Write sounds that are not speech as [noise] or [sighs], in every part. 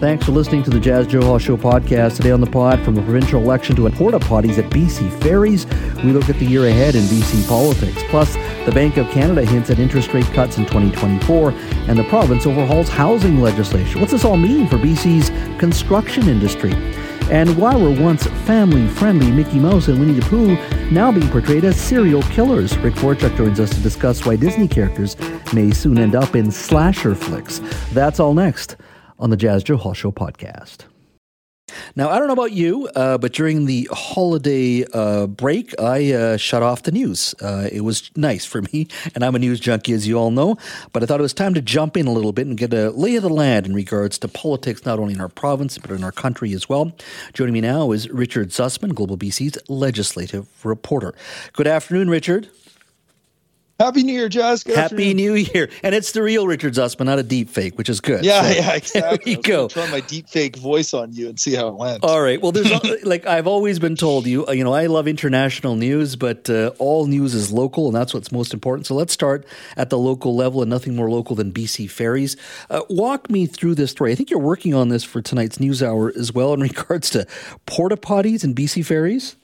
Thanks for listening to the Jas Johal Show podcast. Today on the pod, from a provincial election to a porta potties at BC ferries, we look at the year ahead in BC politics. Plus, the Bank of Canada hints at interest rate cuts in 2024, and the province overhauls housing legislation. What's this all mean for BC's construction industry? And why were once family friendly Mickey Mouse and Winnie the Pooh now being portrayed as serial killers? Rick Forchuk joins us to discuss why Disney characters may soon end up in slasher flicks. That's all next on the Jas Johal Show podcast. Now, I don't know about you, uh, but during the holiday uh, break, I uh, shut off the news. Uh, it was nice for me, [laughs] and I'm a news junkie, as you all know, but I thought it was time to jump in a little bit and get a lay of the land in regards to politics, not only in our province, but in our country as well. Joining me now is Richard Zussman, Global BC's legislative reporter. Good afternoon, Richard. Happy New Year, Jas. Good Happy afternoon. New Year. And it's the real Richard Zussman, not a deep fake, which is good. Yeah, so, yeah, [laughs] exactly. There we go. Try my deep fake voice on you and see how it went. All right. Well, there's [laughs] like I've always been told you, you know, I love international news, but uh, all news is local, and that's what's most important. So let's start at the local level, and nothing more local than BC ferries. Uh, walk me through this story. I think you're working on this for tonight's news hour as well in [laughs] regards to porta potties and BC ferries.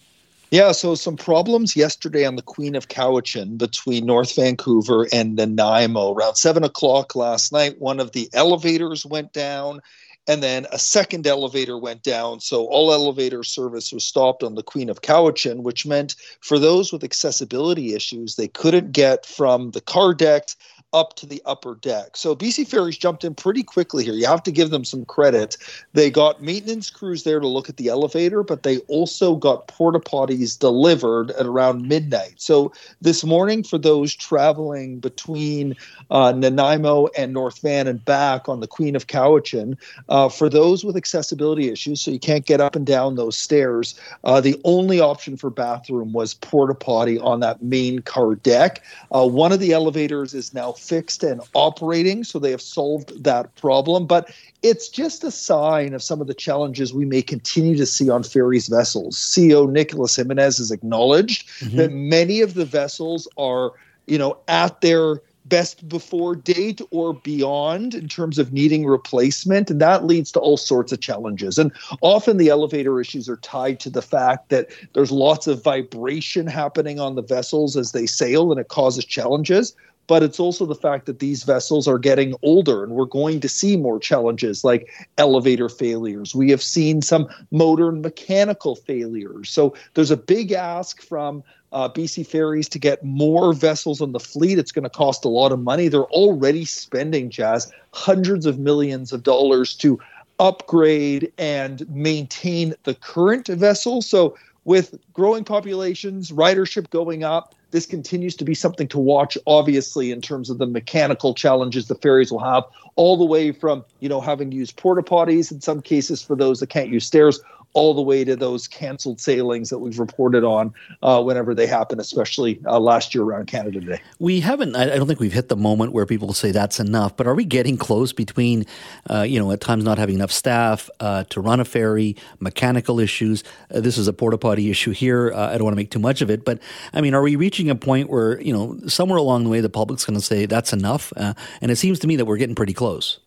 Yeah, so some problems yesterday on the Queen of Cowichan between North Vancouver and Nanaimo. Around seven o'clock last night, one of the elevators went down, and then a second elevator went down. So all elevator service was stopped on the Queen of Cowichan, which meant for those with accessibility issues, they couldn't get from the car deck up to the upper deck. So BC Ferries jumped in pretty quickly here. You have to give them some credit. They got maintenance crews there to look at the elevator, but they also got porta potties delivered at around midnight. So this morning, for those traveling between uh, Nanaimo and North Van and back on the Queen of Cowichan, uh, for those with accessibility issues, so you can't get up and down those stairs, uh, the only option for bathroom was porta potty on that main car deck. Uh, one of the elevators is now fixed and operating, so they have solved that problem. But it's just a sign of some of the challenges we may continue to see on ferries vessels. CEO Nicolas Jimenez has acknowledged mm-hmm. that many of the vessels are, you know, at their best before date or beyond in terms of needing replacement. And that leads to all sorts of challenges. And often the elevator issues are tied to the fact that there's lots of vibration happening on the vessels as they sail and it causes challenges but it's also the fact that these vessels are getting older and we're going to see more challenges like elevator failures. We have seen some motor and mechanical failures. So there's a big ask from uh, BC Ferries to get more vessels on the fleet. It's going to cost a lot of money. They're already spending, Jas, hundreds of millions of dollars to upgrade and maintain the current vessels. So with growing populations, ridership going up, this continues to be something to watch, obviously, in terms of the mechanical challenges the ferries will have, all the way from, you know, having to use porta potties in some cases for those that can't use stairs, all the way to those canceled sailings that we've reported on uh, whenever they happen, especially uh, last year around Canada Day. We haven't, I don't think we've hit the moment where people say that's enough, but are we getting close between, uh, you know, at times not having enough staff uh, to run a ferry, mechanical issues? Uh, this is a porta potty issue here. Uh, I don't want to make too much of it, but I mean, are we reaching a point where, you know, somewhere along the way the public's going to say that's enough? and it seems to me that we're getting pretty close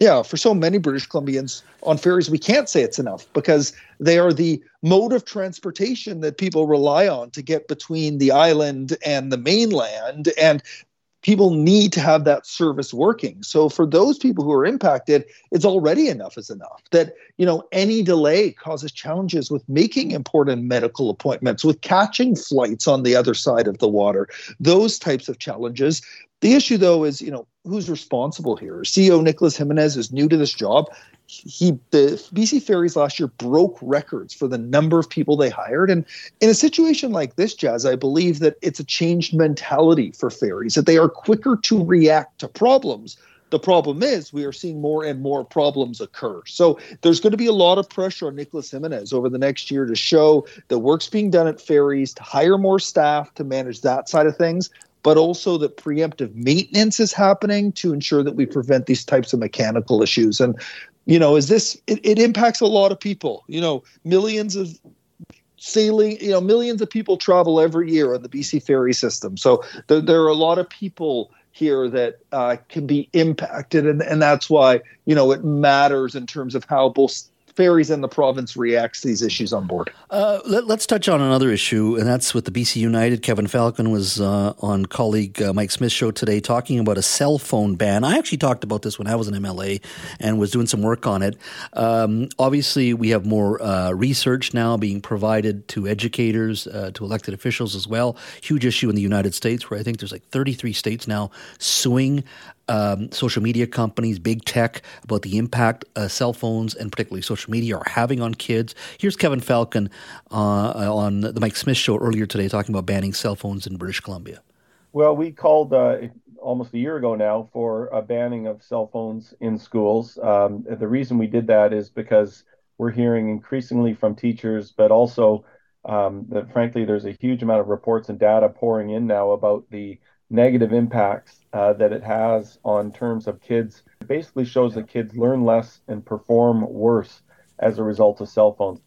yeah, for so many British Columbians on ferries, we can't say it's enough because they are the mode of transportation that people rely on to get between the island and the mainland. And people need to have that service working. So for those people who are impacted, it's already enough is enough. That, you know, any delay causes challenges with making important medical appointments, with catching flights on the other side of the water, those types of challenges. The issue, though, is you know who's responsible here. CEO Nicolas Jimenez is new to this job. He the BC Ferries last year broke records for the number of people they hired, and in a situation like this, Jas, I believe that it's a changed mentality for ferries that they are quicker to react to problems. The problem is we are seeing more and more problems occur. So there's going to be a lot of pressure on Nicolas Jimenez over the next year to show the work's being done at ferries, to hire more staff to manage that side of things but also that preemptive maintenance is happening to ensure that we prevent these types of mechanical issues. And, you know, is this, it, it impacts a lot of people, you know, millions of sailing, you know, millions of people travel every year on the BC ferry system. So there, there are a lot of people here that uh, can be impacted, and and that's why you know it matters in terms of how both ferries and the province reacts to these issues on board. Uh, let, us touch on another issue, and that's with the BC United. Kevin Falcon was uh, on colleague uh, Mike Smith's show today talking about a cell phone ban. I actually talked about this when I was in MLA and was doing some work on it. Um, obviously, we have more uh, research now being provided to educators, uh, to elected officials as well. Huge issue in the United States, where I think there's like 33 states now suing um, social media companies, big tech, about the impact uh, cell phones and particularly social media are having on kids. Here's Kevin Falcon uh, on the Mike Smith show earlier today talking about banning cell phones in British Columbia. Well, we called uh, almost a year ago now for a banning of cell phones in schools. Um, the reason we did that is because we're hearing increasingly from teachers, but also um, that frankly, there's a huge amount of reports and data pouring in now about the negative impacts uh, that it has on terms of kids. It basically shows that kids learn less and perform worse as a result of cell phones.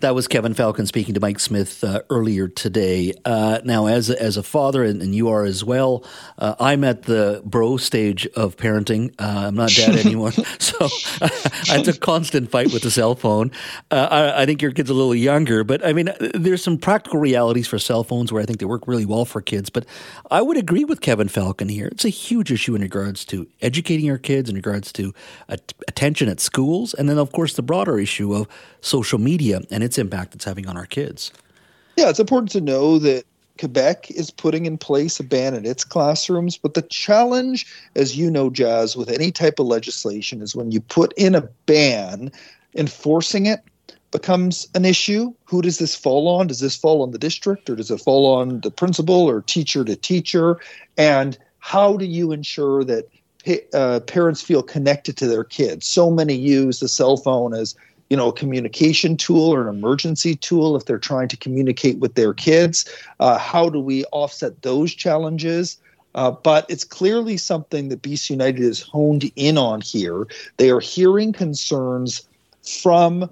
That was Kevin Falcon speaking to Mike Smith uh, earlier today. Uh, now, as a, as a father, and, and you are as well, uh, I'm at the bro stage of parenting. Uh, I'm not dad [laughs] anymore, [laughs] so [laughs] it's a constant fight with the cell phone. Uh, I, I, think your kid's a little younger, but I mean, there's some practical realities for cell phones where I think they work really well for kids. But I would agree with Kevin Falcon here. It's a huge issue in regards to educating your kids, in regards to attention at schools, and then of course the broader issue of social media media and its impact it's having on our kids. Yeah, it's important to know that Quebec is putting in place a ban in its classrooms, but the challenge, as you know, Jas, with any type of legislation is when you put in a ban, enforcing it becomes an issue. Who does this fall on? Does this fall on the district or does it fall on the principal or teacher to teacher? And how do you ensure that uh, parents feel connected to their kids? So many use the cell phone as you know a communication tool or an emergency tool if they're trying to communicate with their kids uh, how do we offset those challenges uh, but it's clearly something that BC United is honed in on here. They are hearing concerns from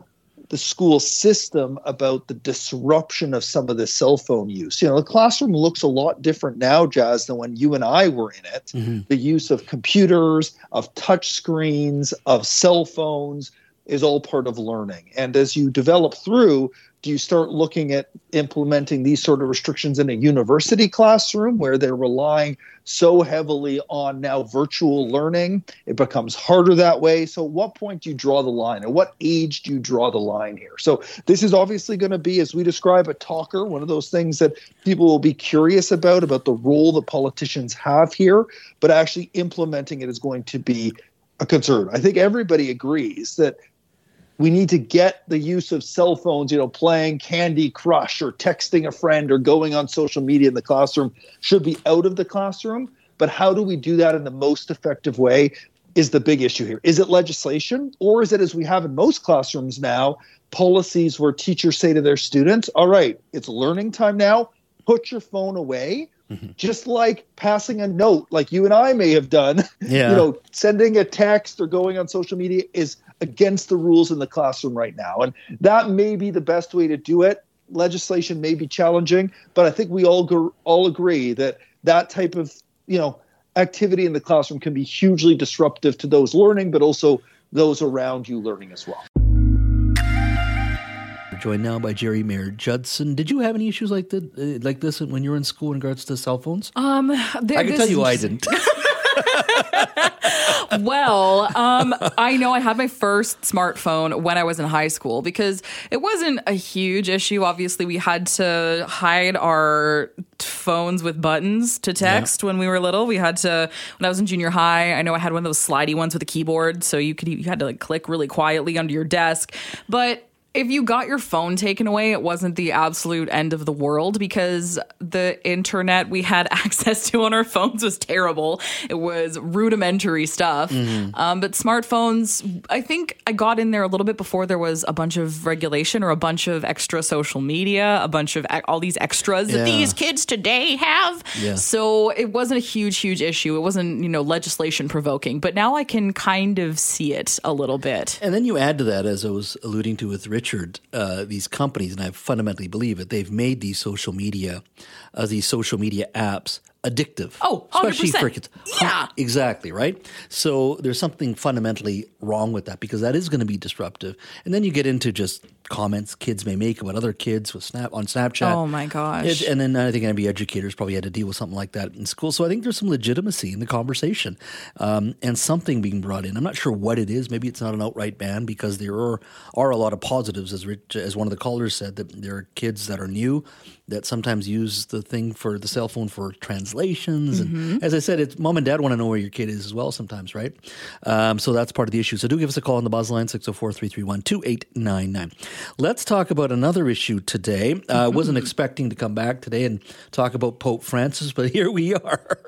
the school system about the disruption of some of the cell phone use. You know, the classroom looks a lot different now, Jas, than when you and I were in it. Mm-hmm. The use of computers, of touch screens, of cell phones, is all part of learning. And as you develop through, do you start looking at implementing these sort of restrictions in a university classroom where they're relying so heavily on now virtual learning? It becomes harder that way. So, at what point do you draw the line? At what age do you draw the line here? So, this is obviously going to be, as we describe, a talker, one of those things that people will be curious about, about the role that politicians have here, but actually implementing it is going to be a concern. I think everybody agrees that we need to get the use of cell phones, you know, playing Candy Crush or texting a friend or going on social media in the classroom should be out of the classroom. But how do we do that in the most effective way is the big issue here. Is it legislation or is it, as we have in most classrooms now, policies where teachers say to their students, all right, it's learning time now, put your phone away Mm-hmm. Just like passing a note, like you and I may have done, [laughs] yeah. you know, sending a text or going on social media is against the rules in the classroom right now. And that may be the best way to do it. Legislation may be challenging, but I think we all all agree that that type of, you know, activity in the classroom can be hugely disruptive to those learning, but also those around you learning as well joined now by Geri Mayer Judson. Did you have any issues like that, uh, like this when you were in school in regards to cell phones? Um, there, I can tell you I didn't. [laughs] [laughs] well, um, I know I had my first smartphone when I was in high school because it wasn't a huge issue. Obviously, we had to hide our phones with buttons to text yeah. when we were little. We had to when I was in junior high. I know I had one of those slidey ones with a keyboard, so you could you had to like click really quietly under your desk, but if you got your phone taken away, it wasn't the absolute end of the world because the internet we had [laughs] access to on our phones was terrible. It was rudimentary stuff. Mm-hmm. Um, but smartphones, I think I got in there a little bit before there was a bunch of regulation or a bunch of extra social media, a bunch of all these extras yeah. that these kids today have. Yeah. So it wasn't a huge, huge issue. It wasn't, you know, legislation provoking. But now I can kind of see it a little bit. And then you add to that, as I was alluding to with Rich Richard, uh, these companies, and I fundamentally believe it, they've made these social media, uh, these social media apps addictive. Oh, especially 100%. for kids. Yeah. exactly right. So there's something fundamentally wrong with that because that is going to be disruptive. And then you get into just comments kids may make about other kids with Snap on Snapchat. Oh, my gosh. It- and then I think NB educators probably had to deal with something like that in school. So I think there's some legitimacy in the conversation um, and something being brought in. I'm not sure what it is. Maybe it's not an outright ban because there are, are a lot of positives, as Rich, as one of the callers said, that there are kids that are new that sometimes use the thing for the cell phone for translations. And as I said, it's mom and dad want to know where your kid is as well sometimes, right? Um, so that's part of the issue. So do give us a call on the buzz line, 604 331 2899. Let's talk about another issue today. I uh, wasn't expecting to come back today and talk about Pope Francis, but here we are.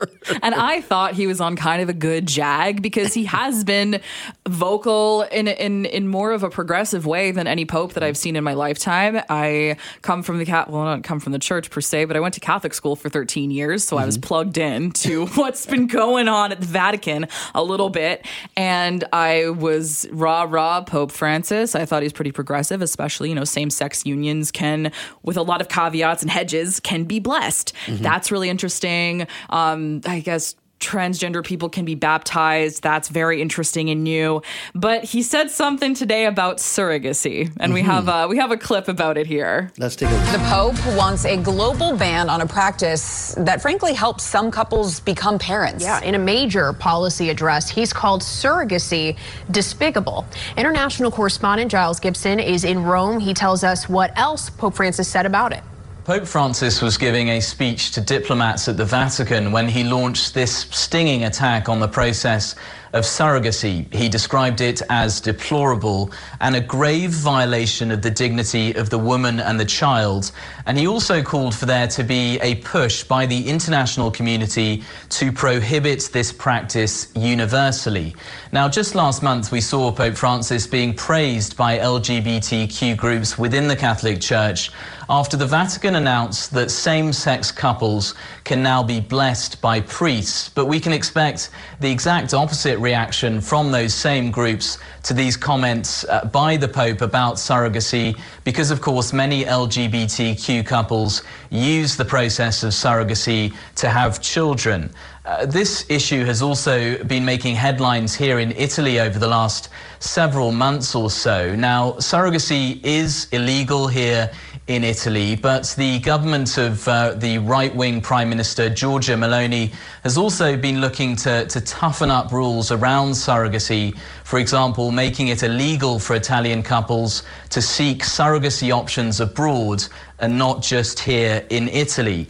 and I thought he was on kind of a good jag because he has been vocal in in in more of a progressive way than any pope that I've seen in my lifetime. I come from the cat well, not come from the church per se, but I went to Catholic school for 13 years, so I was plugged in to [laughs] what's been going on at the Vatican a little bit, and I was rah rah Pope Francis. I thought he's pretty progressive, especially you know same sex unions can, with a lot of caveats and hedges, can be blessed. That's really interesting. Um, I guess transgender people can be baptized. That's very interesting and new. But he said something today about surrogacy, and we have a, we have a clip about it here. Let's take a listen. The Pope wants a global ban on a practice that frankly helps some couples become parents. Yeah, in a major policy address, he's called surrogacy despicable. International correspondent Giles Gibson is in Rome. He tells us what else Pope Francis said about it. Pope Francis was giving a speech to diplomats at the Vatican when he launched this stinging attack on the process of surrogacy. He described it as deplorable and a grave violation of the dignity of the woman and the child. And he also called for there to be a push by the international community to prohibit this practice universally. Now, just last month, we saw Pope Francis being praised by LGBTQ groups within the Catholic Church after the Vatican announced that same sex couples can now be blessed by priests. But we can expect the exact opposite reaction from those same groups to these comments uh, by the Pope about surrogacy, because, of course, many LGBTQ couples use the process of surrogacy to have children. Uh, this issue has also been making headlines here in Italy over the last several months or so. Now, surrogacy is illegal here in Italy, but the government of uh, the right wing Prime Minister Giorgia Meloni has also been looking to, to toughen up rules around surrogacy. For example, making it illegal for Italian couples to seek surrogacy options abroad and not just here in Italy.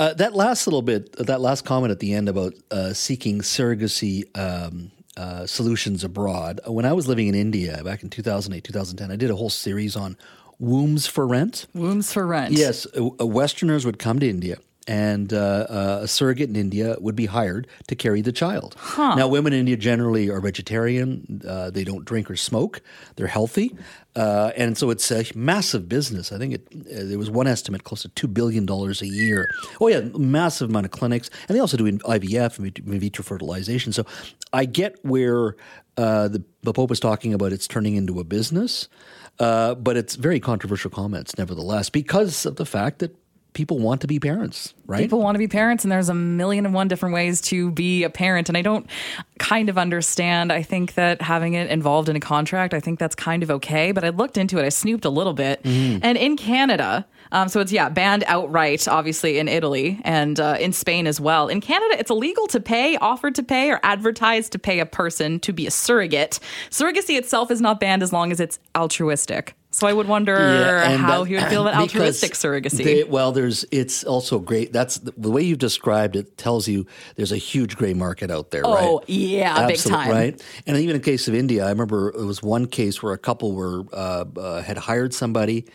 Uh, that last little bit, that last comment at the end about uh, seeking surrogacy um, uh, solutions abroad. When I was living in India back in 2008, 2010, I did a whole series on wombs for rent. Wombs for rent. Yes, uh, uh, Westerners would come to India. And uh, uh, a surrogate in India would be hired to carry the child. Now, women in India generally are vegetarian. Uh, they don't drink or smoke. They're healthy, uh, and so it's a massive business. I think it. Uh, there was one estimate close to two billion dollars a year. Oh yeah, massive amount of clinics, and they also do IVF and in vitro fertilization. So I get where uh, the, the Pope is talking about it's turning into a business. Uh, but it's very controversial comments, nevertheless, because of the fact that people want to be parents, right? People want to be parents, and there's a million and one different ways to be a parent. And I don't kind of understand. I think that having it involved in a contract, I think that's kind of okay. But I looked into it, I snooped a little bit. And in Canada, um, so it's, yeah, banned outright, obviously, in Italy and uh, in Spain as well. In Canada, it's illegal to pay, offer to pay, or advertise to pay a person to be a surrogate. Surrogacy itself is not banned as long as it's altruistic. So I would wonder Yeah, how that- he would feel about [clears throat] altruistic surrogacy. they- well, there's it's also great. That's the, the way you've described it tells you there's a huge gray market out there. Oh, right? yeah, big time. Right, and even in the case of India, I remember it was one case where a couple were uh, uh, had hired somebody.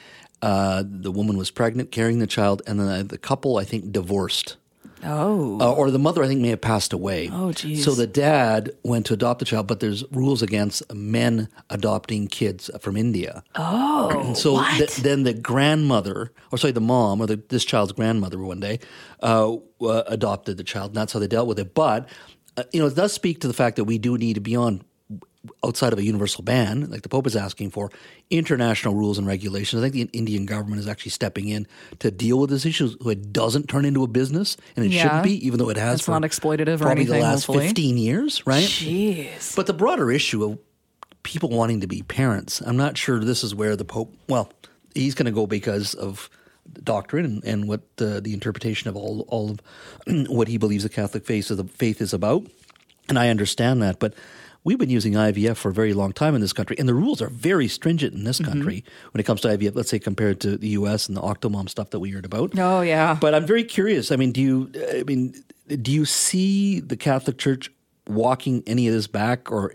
Uh, the woman was pregnant, carrying the child, and then the couple, I think, divorced. Oh. Uh, or the mother, I think, may have passed away. Oh, geez. So the dad went to adopt the child, but there's rules against men adopting kids from India. Oh, And so th- then the grandmother, or sorry, the mom, or the, this child's grandmother, one day uh, uh, adopted the child, and that's how they dealt with it. But uh, you know, it does speak to the fact that we do need to be on outside of a universal ban, like the Pope is asking for, international rules and regulations. I think the Indian government is actually stepping in to deal with this issue so it doesn't turn into a business, and it Yeah. shouldn't be, even though it has It's for not exploitative or probably anything, the last hopefully. 15 years, right? Jeez. But the broader issue of people wanting to be parents, I'm not sure this is where the Pope, well, he's going to go because of doctrine and, and what the, the interpretation of all, all of [clears throat] what he believes the Catholic faith is, faith is about. And I understand that. But we've been using IVF for a very long time in this country. And the rules are very stringent in this mm-hmm. country when it comes to IVF, let's say compared to the US and the Octomom stuff that we heard about. Oh, yeah. But I'm very curious. I mean, do you, I mean, do you see the Catholic Church walking any of this back or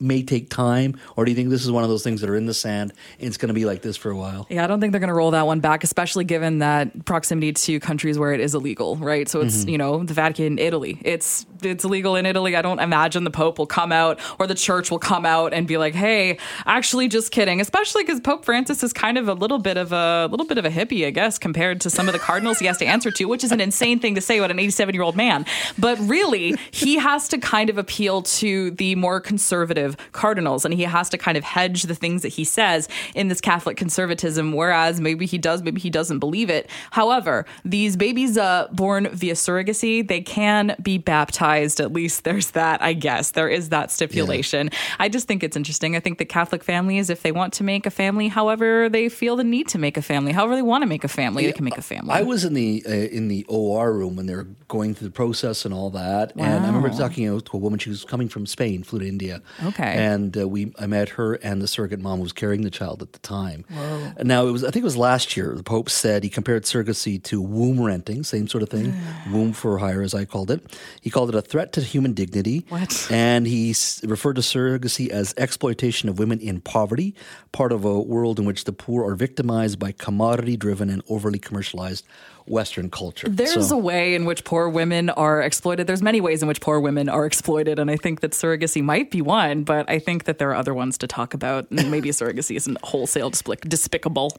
may take time? Or do you think this is one of those things that are in the sand and it's going to be like this for a while? Yeah, I don't think they're going to roll that one back, especially given that proximity to countries where it is illegal, right? So it's mm-hmm. you know the Vatican, Italy. It's it's illegal in Italy. I don't imagine the Pope will come out or the Church will come out and be like, "Hey, actually, just kidding." Especially because Pope Francis is kind of a little bit of a little bit of a hippie, I guess, compared to some of the cardinals he has to answer to, which is an insane thing to say about an 87 year old man. But really, he has to kind of appeal to the more conservative cardinals, and he has to kind of hedge the things that he says in this Catholic conservatism. Whereas maybe he does, maybe he doesn't believe it. However, these babies uh, born via surrogacy, they can be baptized. At least there's that, I guess. There is that stipulation. I just think it's interesting. I think the Catholic families, if they want to make a family, however they feel the need to make a family, however they want to make a family, they can make a family. I was in the uh, in the OR room when they were going through the process and all that, and I remember talking you know, to a woman. She was coming from Spain, flew to India. Okay. And uh, we I met her and the surrogate mom who was carrying the child at the time. Whoa. Now it was I think it was last year. The Pope said he compared surrogacy to womb renting, same sort of thing, [sighs] womb for hire as I called it. He called it a threat to human dignity. What? And he s- referred to surrogacy as exploitation of women in poverty, part of a world in which the poor are victimized by commodity driven and overly commercialized Western culture. There's So- a way in which poor women are exploited. There's many ways in which poor women are exploited, and I think that surrogacy might be one, but I think that there are other ones to talk about. And maybe [laughs] surrogacy isn't wholesale despic- despicable.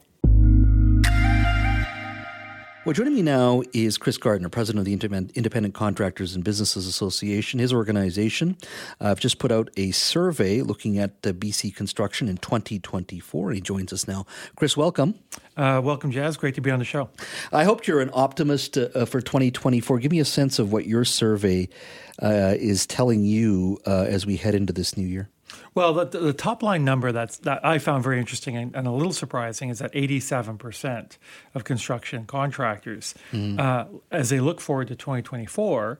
Well, joining me now is Chris Gardner, president of the Independent Contractors and Businesses Association. His organization uh, have just put out a survey looking at uh, BC construction in 2024. He joins us now. Chris, welcome. Uh, welcome, Jas. Great to be on the show. I hope you're an optimist uh, uh, for 2024. Give me a sense of what your survey uh, is telling you uh, as we head into this new year. Well, the, the top line number that's, that I found very interesting and, and a little surprising is that 87% of construction contractors, uh, as they look forward to 2024,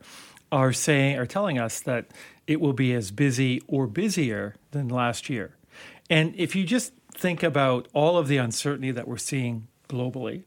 are saying are telling us that it will be as busy or busier than last year. And if you just think about all of the uncertainty that we're seeing globally,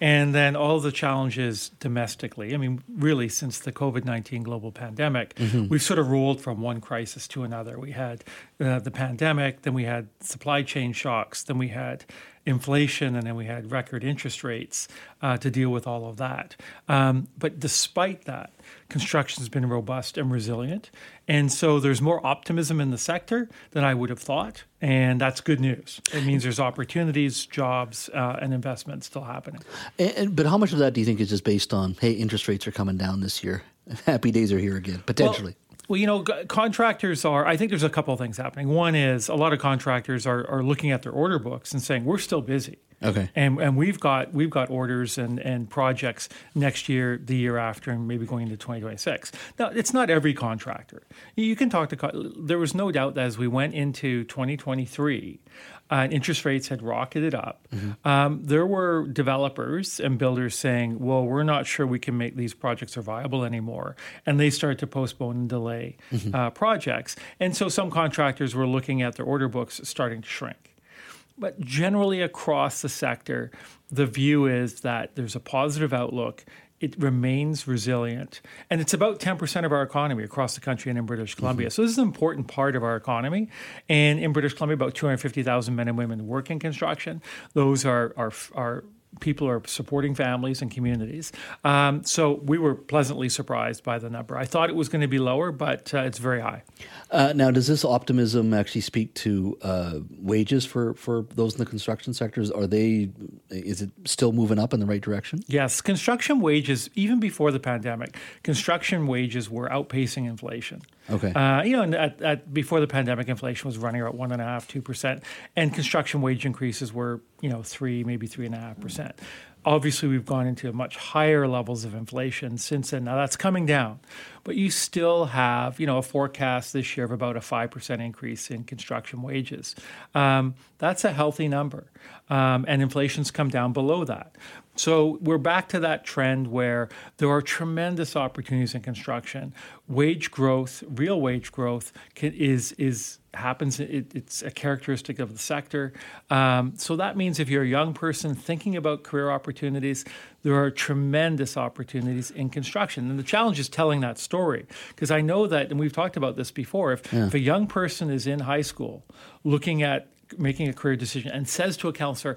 and then all the challenges domestically. I mean, really, since the COVID 19 global pandemic, we've sort of rolled from one crisis to another. We had uh, the pandemic, then we had supply chain shocks, then we had inflation, and then we had record interest rates uh, to deal with all of that. Um, but despite that, construction's been robust and resilient. And so there's more optimism in the sector than I would have thought. And that's good news. It means there's opportunities, jobs, uh, and investment still happening. And, and- but how much of that do you think is just based on, hey, interest rates are coming down this year? [laughs] Happy days are here again, potentially. Well, you know, contractors are, I think there's a couple of things happening. One is a lot of contractors are, are looking at their order books and saying, we're still busy. Okay. And, and we've got we've got orders and, and projects next year, the year after, and maybe going into 2026. Now, it's not every contractor. You can talk to. There was no doubt that as we went into 2023, uh, and interest rates had rocketed up. Um, there were developers and builders saying, "Well, we're not sure we can make these projects are viable anymore," and they started to postpone and delay uh, projects. And so some contractors were looking at their order books starting to shrink. But generally across the sector, the view is that there's a positive outlook. It remains resilient. And it's about 10% of our economy across the country and in British mm-hmm. Columbia. So, this is an important part of our economy. And in British Columbia, about 250,000 men and women work in construction. Those are, are, are people are supporting families and communities. Um, so, we were pleasantly surprised by the number. I thought it was going to be lower, but uh, it's very high. Uh, now, does this optimism actually speak to uh, wages for, for those in the construction sectors? Are they, is it still moving up in the right direction? Yes, construction wages, even before the pandemic, construction wages were outpacing inflation. Okay. Uh, you know, at, at, before the pandemic, inflation was running about one and a half, two percent, and construction wage increases were you know three, maybe three and a half percent. Obviously, we've gone into much higher levels of inflation since then. Now that's coming down, but you still have, you know, a forecast this year of about a five percent increase in construction wages. Um, that's a healthy number, um, and inflation's come down below that. So we're back to that trend where there are tremendous opportunities in construction. Wage growth, real wage growth, can, is is happens. It, it's a characteristic of the sector. Um, so that means if you're a young person thinking about career opportunities, there are tremendous opportunities in construction. And the challenge is telling that story because I know that, and we've talked about this before. If, yeah. if a young person is in high school looking at making a career decision and says to a counselor,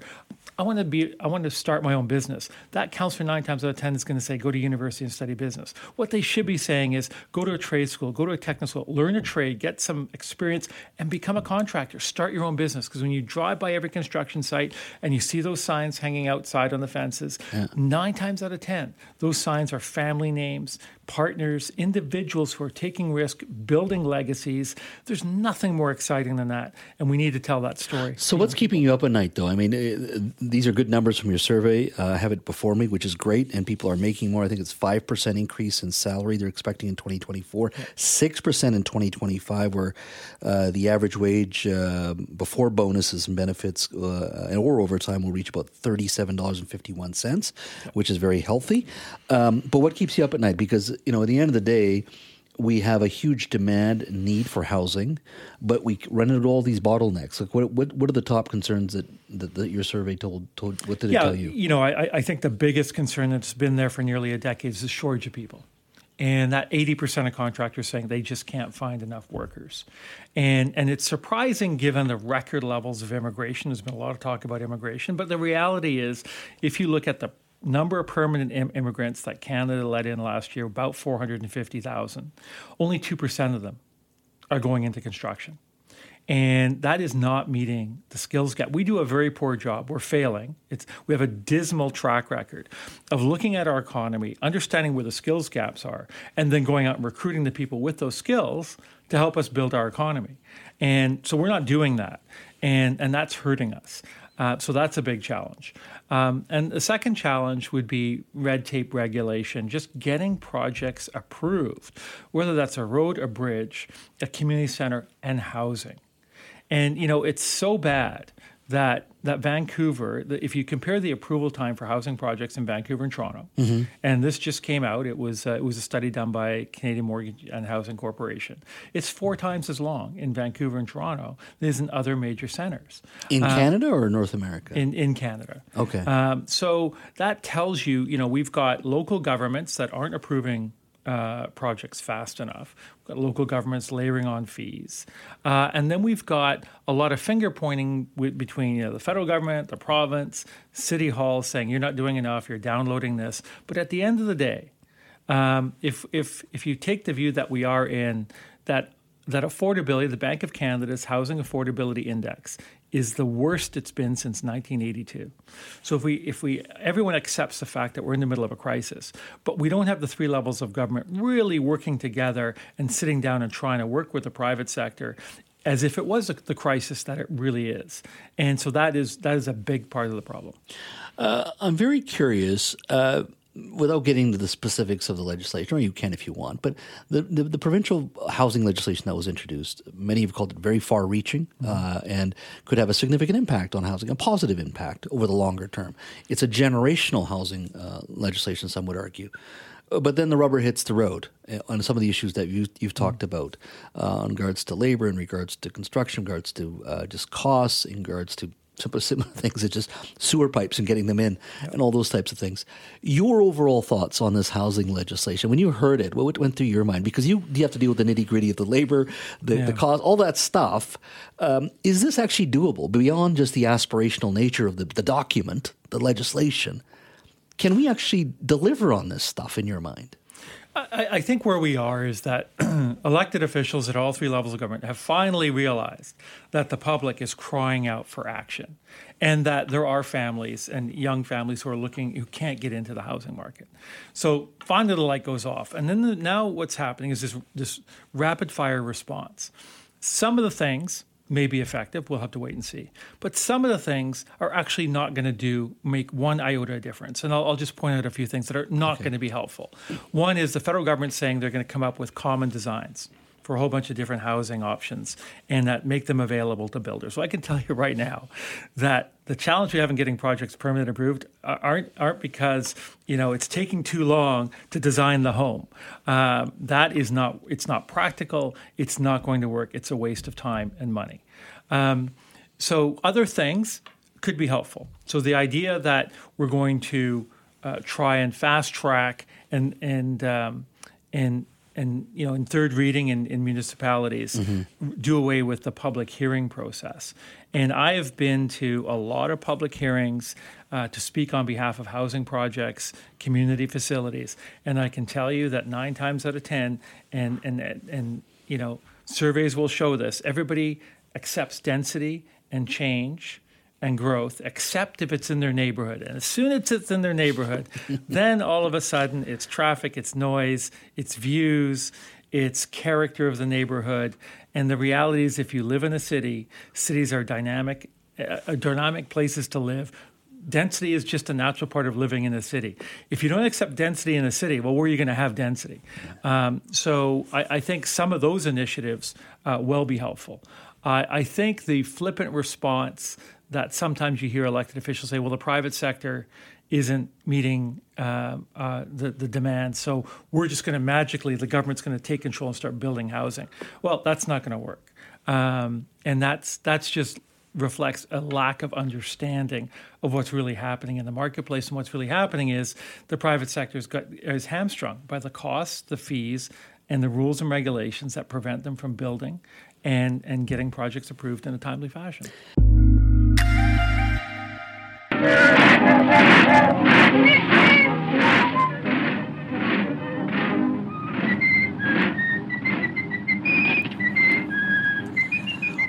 I want to be I want to start my own business. That counselor nine times out of ten is going to say go to university and study business. What they should be saying is go to a trade school, go to a technical school, learn a trade, get some experience, and become a contractor. Start your own business. Because when you drive by every construction site and you see those signs hanging outside on the fences, yeah. nine times out of ten, those signs are family names, partners, individuals who are taking risk, building legacies. There's nothing more exciting than that, and we need to tell that story. So, what's keeping you up at night, though? I mean, uh, these are good numbers from your survey. Uh, I have it before me, which is great, and people are making more. I think it's five percent increase in salary they're expecting in 2024, six percent in 2025, where uh, the average wage uh, before bonuses and benefits uh, or overtime will reach about thirty-seven dollars and fifty-one cents, which is very healthy. Um, but what keeps you up at night? Because you know, at the end of the day, we have a huge demand need for housing, but we run into all these bottlenecks. Like, what what, what are the top concerns that, that, that your survey told told? What did yeah, it tell you? You know, I, I think the biggest concern that's been there for nearly a decade is the shortage of people. And that 80% of contractors saying they just can't find enough workers. And, and it's surprising given the record levels of immigration. There's been a lot of talk about immigration, but the reality is, if you look at the number of permanent Im- immigrants that Canada let in last year, about 450,000. Only 2% of them are going into construction. And that is not meeting the skills gap. We do a very poor job. We're failing. It's, we have a dismal track record of looking at our economy, understanding where the skills gaps are, and then going out and recruiting the people with those skills to help us build our economy. And so we're not doing that. And, and that's hurting us. Uh, so that's a big challenge. Um, and the second challenge would be red tape regulation, just getting projects approved, whether that's a road, a bridge, a community center, and housing. And, you know, it's so bad that that Vancouver, if you compare the approval time for housing projects in Vancouver and Toronto, mm-hmm. and this just came out, it was uh, it was a study done by Canadian Mortgage and Housing Corporation. It's four times as long in Vancouver and Toronto than in other major centers. In um, Canada or North America? In in Canada. Okay. Um, so that tells you, you know, we've got local governments that aren't approving uh, projects fast enough. We've got local governments layering on fees. Uh, and then we've got a lot of finger pointing with, between you know, the federal government, the province, city hall saying you're not doing enough, you're downloading this. But at the end of the day, um, if, if, if you take the view that we are in that that affordability, the Bank of Canada's Housing Affordability Index, is the worst it's been since 1982. So if we if we everyone accepts the fact that we're in the middle of a crisis, but we don't have the three levels of government really working together and sitting down and trying to work with the private sector as if it was the crisis that it really is. And so that is that is a big part of the problem. Uh, I'm very curious. Uh, without getting into the specifics of the legislation, or you can if you want, but the, the, the provincial housing legislation that was introduced, many have called it very far reaching mm-hmm. uh, and could have a significant impact on housing, a positive impact over the longer term. It's a generational housing uh, legislation, some would argue. Uh, but then the rubber hits the road uh, on some of the issues that you, have talked mm-hmm. about uh, in regards to labor, in regards to construction, in regards to uh, just costs, in regards to [laughs] simple things it's just sewer pipes and getting them in yeah. and all those types of things. Your overall thoughts on this housing legislation when you heard it, what went through your mind? Because you you have to deal with the nitty gritty of the labor, the, yeah. the cost, all that stuff. Um, is this actually doable beyond just the aspirational nature of the, the document, the legislation? Can we actually deliver on this stuff in your mind? I, I, think where we are is that [clears throat] elected officials at all three levels of government have finally realized that the public is crying out for action and that there are families and young families who are looking who can't get into the housing market. So finally the light goes off. And then the, now what's happening is this, this rapid fire response. Some of the things may be effective. We'll have to wait and see. But some of the things are actually not going to do make one iota difference. And I'll, I'll, just point out a few things that are not okay. going to be helpful. One is the federal government saying they're going to come up with common designs for a whole bunch of different housing options and that make them available to builders. So I can tell you right now that the challenge we have in getting projects permanent approved aren't aren't because you know it's taking too long to design the home. Um, that is not it's not practical. It's not going to work. It's a waste of time and money. Um, so other things could be helpful. So the idea that we're going to uh, try and fast track and and um, and and you know in third reading in, in municipalities mm-hmm. do away with the public hearing process and i have been to a lot of public hearings uh, to speak on behalf of housing projects community facilities and i can tell you that nine times out of ten and and and you know surveys will show this everybody accepts density and change and growth, except if it's in their neighborhood. And as soon as it's in their neighborhood, [laughs] then all of a sudden it's traffic, it's noise, it's views, it's character of the neighborhood. And the reality is, if you live in a city, cities are dynamic, uh, dynamic places to live. Density is just a natural part of living in a city. If you don't accept density in a city, well, where are you going to have density? Um, so I, I, think some of those initiatives uh, will be helpful. I think the flippant response that sometimes you hear elected officials say, well, the private sector isn't meeting uh, uh, the, the demand. So we're just going to magically, the government's going to take control and start building housing. Well, that's not going to work. Um, and that's, that's just reflects a lack of understanding of what's really happening in the marketplace. And what's really happening is the private sector is hamstrung by the costs, the fees, and the rules and regulations that prevent them from building and, and getting projects approved in a timely fashion.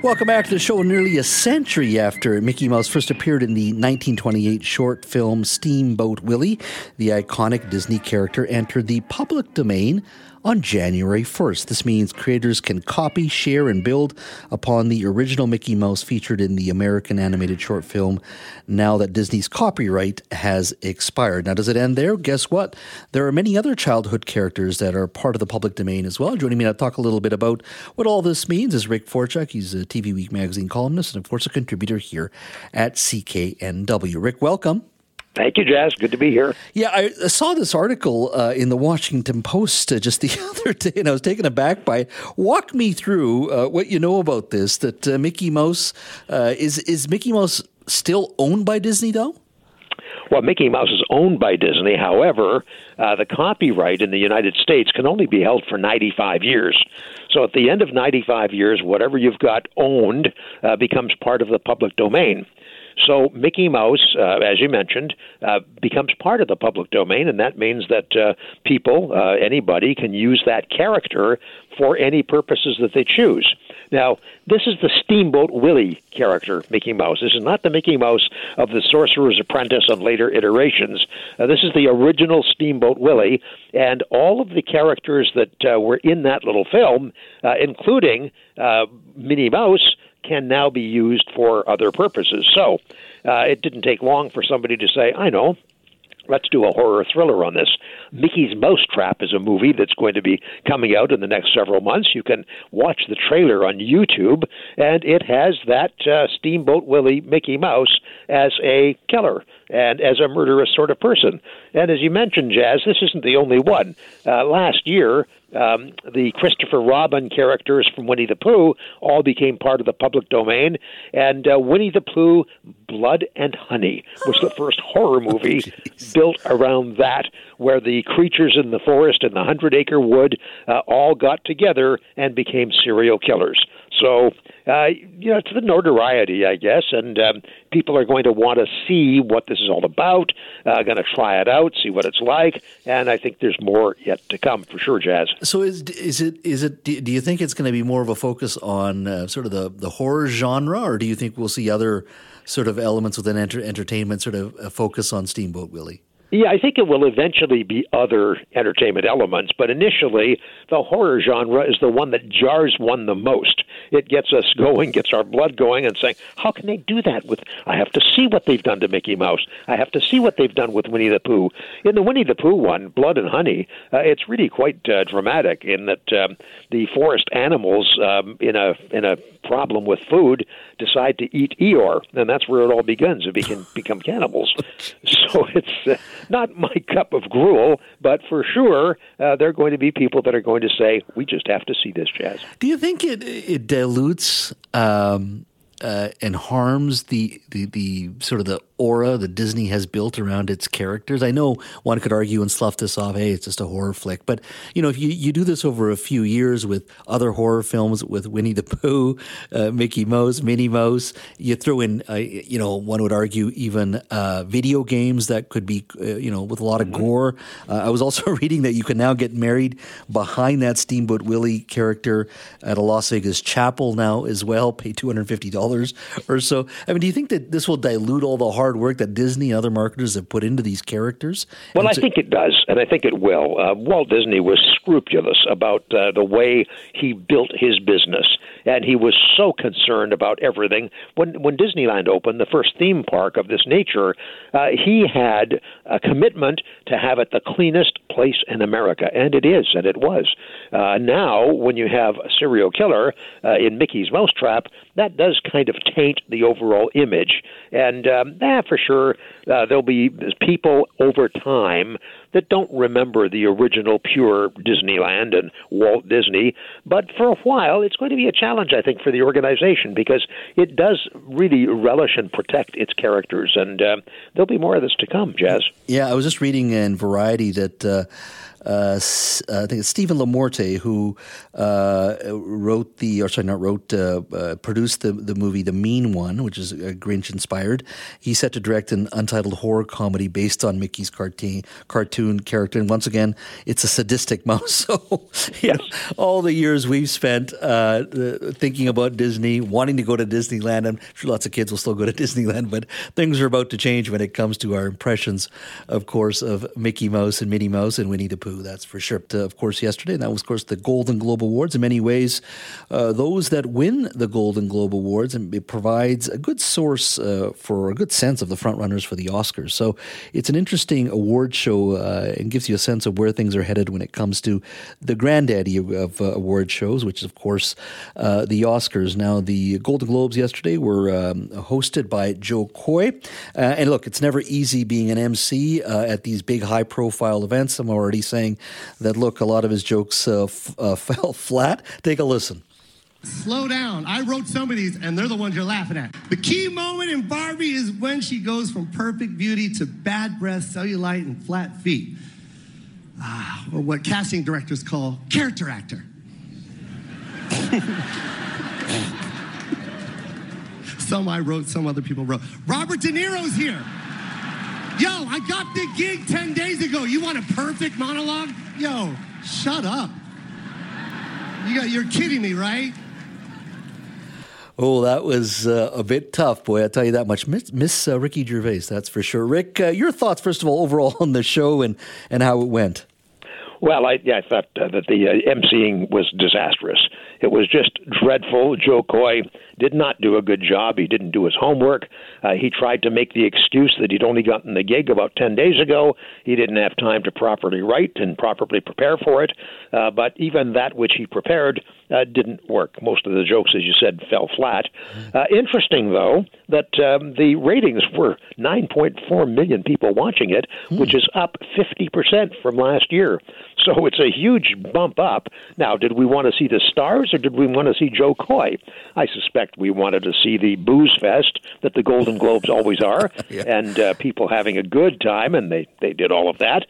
Welcome back to the show. Nearly a century after Mickey Mouse first appeared in the 1928 short film Steamboat Willie, the iconic Disney character entered the public domain on January 1st. This means creators can copy, share, and build upon the original Mickey Mouse featured in the American animated short film now that Disney's copyright has expired. Now, does it end there? Guess what? There are many other childhood characters that are part of the public domain as well. Joining me to talk a little bit about what all this means is Rick Forchuk. He's a TV Week magazine columnist and, of course, a contributor here at CKNW. Rick, welcome. Thank you, Jas. Good to be here. Yeah, I saw this article uh, in the Washington Post uh, just [laughs] the other day, and I was taken aback by it. Walk me through uh, what you know about this. That uh, Mickey Mouse uh, is is Mickey Mouse still owned by Disney, though? Well, Mickey Mouse is owned by Disney. However, uh, the copyright in the United States can only be held for 95 years. So at the end of 95 years, whatever you've got owned becomes part of the public domain. So Mickey Mouse, uh, as you mentioned, uh, becomes part of the public domain, and that means that uh, people, uh, anybody, can use that character for any purposes that they choose. Now, this is the Steamboat Willie character, Mickey Mouse. This is not the Mickey Mouse of the Sorcerer's Apprentice and later iterations. Uh, this is the original Steamboat Willie, and all of the characters that uh, were in that little film, including Minnie Mouse, can now be used for other purposes. So uh, it didn't take long for somebody to say, I know, let's do a horror thriller on this. Mickey's Mousetrap is a movie that's going to be coming out in the next several months. You can watch the trailer on YouTube, and it has that uh, Steamboat Willie Mickey Mouse as a killer and as a murderous sort of person. And as you mentioned, Jas, this isn't the only one. Uh, last year, um, the Christopher Robin characters from Winnie the Pooh all became part of the public domain, and uh, Winnie the Pooh Blood and Honey was the first horror movie [laughs] oh, built around that, where the creatures in the forest and the Hundred Acre Wood uh, all got together and became serial killers. So, uh, you know, it's the notoriety, I guess, and um, people are going to want to see what this is all about, uh, going to try it out, see what it's like, and I think there's more yet to come for sure, Jas. So, is is it is it? Do you think it's going to be more of a focus on uh, sort of the the horror genre, or do you think we'll see other sort of elements within enter- entertainment sort of uh, focus on Steamboat Willie? Yeah, I think it will eventually be other entertainment elements, but initially, the horror genre is the one that jars one the most. It gets us going, gets our blood going, and saying, "How can they do that?" With I have to see what they've done to Mickey Mouse. I have to see what they've done with Winnie the Pooh. In the Winnie the Pooh one, Blood and Honey, uh, it's really quite uh, dramatic in that um, the forest animals, um, in a in a problem with food, decide to eat Eeyore, and that's where it all begins. It can become cannibals. [laughs] So it's. Uh, not my [laughs] cup of gruel, but for sure, uh, there are going to be people that are going to say, "We just have to see this jazz." Do you think it it dilutes um, uh, and harms the, the the sort of the aura that Disney has built around its characters. I know one could argue and slough this off, hey, it's just a horror flick. But, you know, if you, you do this over a few years with other horror films, with Winnie the Pooh, uh, Mickey Mouse, Minnie Mouse, you throw in, uh, you know, one would argue even uh, video games that could be, uh, you know, with a lot of mm-hmm. gore. Uh, I was also [laughs] reading that you can now get married behind that Steamboat Willie character at a Las Vegas chapel now as well, pay $250 or so. I mean, do you think that this will dilute all the hard hard work that Disney and other marketers have put into these characters? Well, I think it does, and I think it will. Uh, Walt Disney was scrupulous about uh, the way he built his business, and he was so concerned about everything. When when Disneyland opened, the first theme park of this nature, uh, he had a commitment to have it the cleanest place in America, and it is, and it was. Uh, now, when you have a serial killer uh, in Mickey's Mousetrap, that does kind of taint the overall image, and um, that for sure, uh, there'll be people over time that don't remember the original pure Disneyland and Walt Disney. But for a while, it's going to be a challenge, I think, for the organization because it does really relish and protect its characters. And uh, there'll be more of this to come, Jas. Yeah, I was just reading in Variety that. Uh, uh, I think it's Steven LaMorte who uh, wrote the, or sorry, not wrote, uh, uh, produced the, the movie The Mean One, which is Grinch inspired. He's set to direct an untitled horror comedy based on Mickey's cartoon, cartoon character. And once again, it's a sadistic [laughs] mouse. So, yes. Know, [laughs] all the years we've spent uh, thinking about Disney, wanting to go to Disneyland, I'm sure lots of kids will still go to [laughs] Disneyland, but things are about to change when it comes to our impressions, of course, of Mickey Mouse and Minnie Mouse and Winnie the Pooh that's for sure. Uh, of course, yesterday, and that was, of course, the Golden Globe Awards. In many ways, uh, those that win the Golden Globe Awards, and it provides a good source uh, for a good sense of the frontrunners for the Oscars. So it's an interesting award show uh, and gives you a sense of where things are headed when it comes to the granddaddy of, uh, award shows, which is, of course, uh, the Oscars. Now, the Golden Globes yesterday were um, hosted by Jo Koy. and look, it's never easy being an MC at these big, high profile events. I'm already saying saying that, look, a lot of his jokes uh, f- uh, [laughs] fell flat. Take a listen. Slow down. I wrote some of these, and they're the ones you're laughing at. The key moment in Barbie is when she goes from perfect beauty to bad breath, cellulite, and flat feet. Ah, or what casting directors call character actor. [laughs] some I wrote, some other people wrote. Robert De Niro's here. Yo, I got the gig 10 days ago. You want a perfect monologue? Yo, shut up. You got, you're kidding me, right? Oh, that was uh, a bit tough, boy. I'll tell you that much. Miss, Miss uh, Ricky Gervais, that's for sure. Rick, uh, your thoughts, first of all, overall [laughs] on the show and, and how it went. Well, I, yeah, I thought uh, that the uh, emceeing was disastrous. It was just dreadful. Jo Koy did not do a good job. He didn't do his homework. Uh, he tried to make the excuse that he'd only gotten the gig about 10 days ago. He didn't have time to properly write and properly prepare for it. Uh, but even that which he prepared uh, didn't work. Most of the jokes, as you said, fell flat. Uh, interesting, though, that um, the ratings were 9.4 million people watching it, hmm. which is up 50% from last year. So it's a huge bump up. Now, did we want to see the stars or did we want to see Jo Koy? I suspect we wanted to see the booze fest that the Golden Globes always are, [laughs] yeah. and uh, people having a good time, and they they did all of that.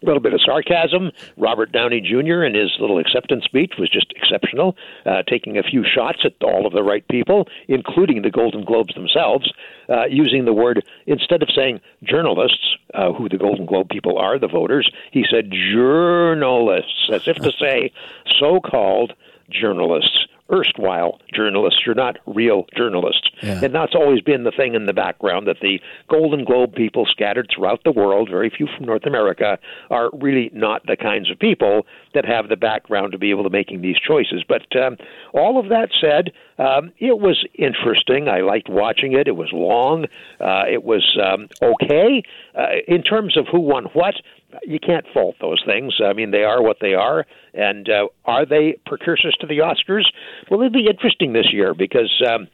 a little bit of sarcasm. Robert Downey Jr. in his little acceptance speech was just exceptional, uh, taking a few shots at all of the right people, including the Golden Globes themselves, uh, using the word, instead of saying journalists, uh, who the Golden Globe people are, the voters, he said journalists, as if to say so called journalists erstwhile journalists. You're not real journalists. Yeah. And that's always been the thing in the background that the Golden Globe people scattered throughout the world, very few from North America, are really not the kinds of people that have the background to be able to making these choices. But um, all of that said, um, it was interesting. I liked watching it. It was long. Uh, it was um, okay uh, in terms of who won what you can't fault those things. I mean, they are what they are. And uh, are they precursors to the Oscars? Well, it'll be interesting this year because um,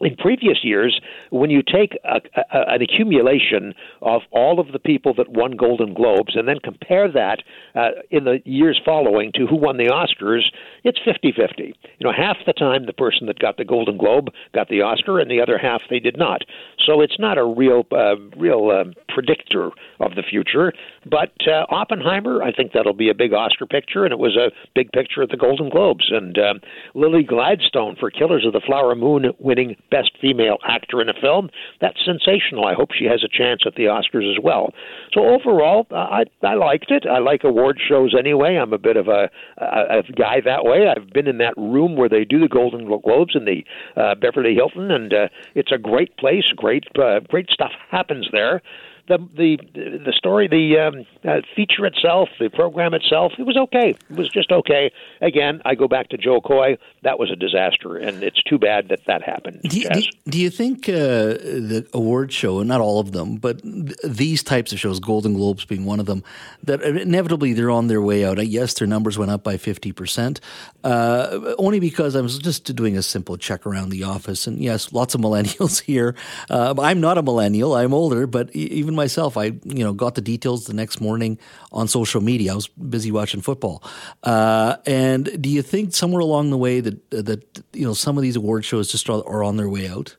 in previous years, when you take a, a, an accumulation of all of the people that won Golden Globes and then compare that uh, in the years following to who won the Oscars, it's 50 50. You know, half the time the person that got the Golden Globe got the Oscar, and the other half they did not. So it's not a real, uh, real uh, predictor of the future. But uh, Oppenheimer, I think that'll be a big Oscar picture, and it was a big picture at the Golden Globes. And um, Lily Gladstone for Killers of the Flower Moon winning Best Female Actor in a Film. That's sensational. I hope she has a chance at the Oscars as well. So overall, uh, I I liked it. I like award shows anyway. I'm a bit of a, a, a guy that way. I've been in that room where they do the Golden Globes in the uh, Beverly Hilton, and uh, it's a great place. Great uh, great stuff happens there the the the story, the um, uh, feature itself, the program itself, it was okay. It was just okay. Again, I go back to Jo Koy. That was a disaster, and it's too bad that that happened. Do you, do, do you think uh, the award show, not all of them, but th- these types of shows, Golden Globes being one of them, that inevitably they're on their way out? Uh, yes, their numbers went up by fifty percent, uh, only because I was just doing a simple check around the office, and yes, lots of millennials [laughs] here. Uh, I'm not a millennial; I'm older, but even myself, I you know got the details the next morning on social media. I was busy watching football. Uh, and do you think somewhere along the way that that you know some of these award shows just are, are on their way out?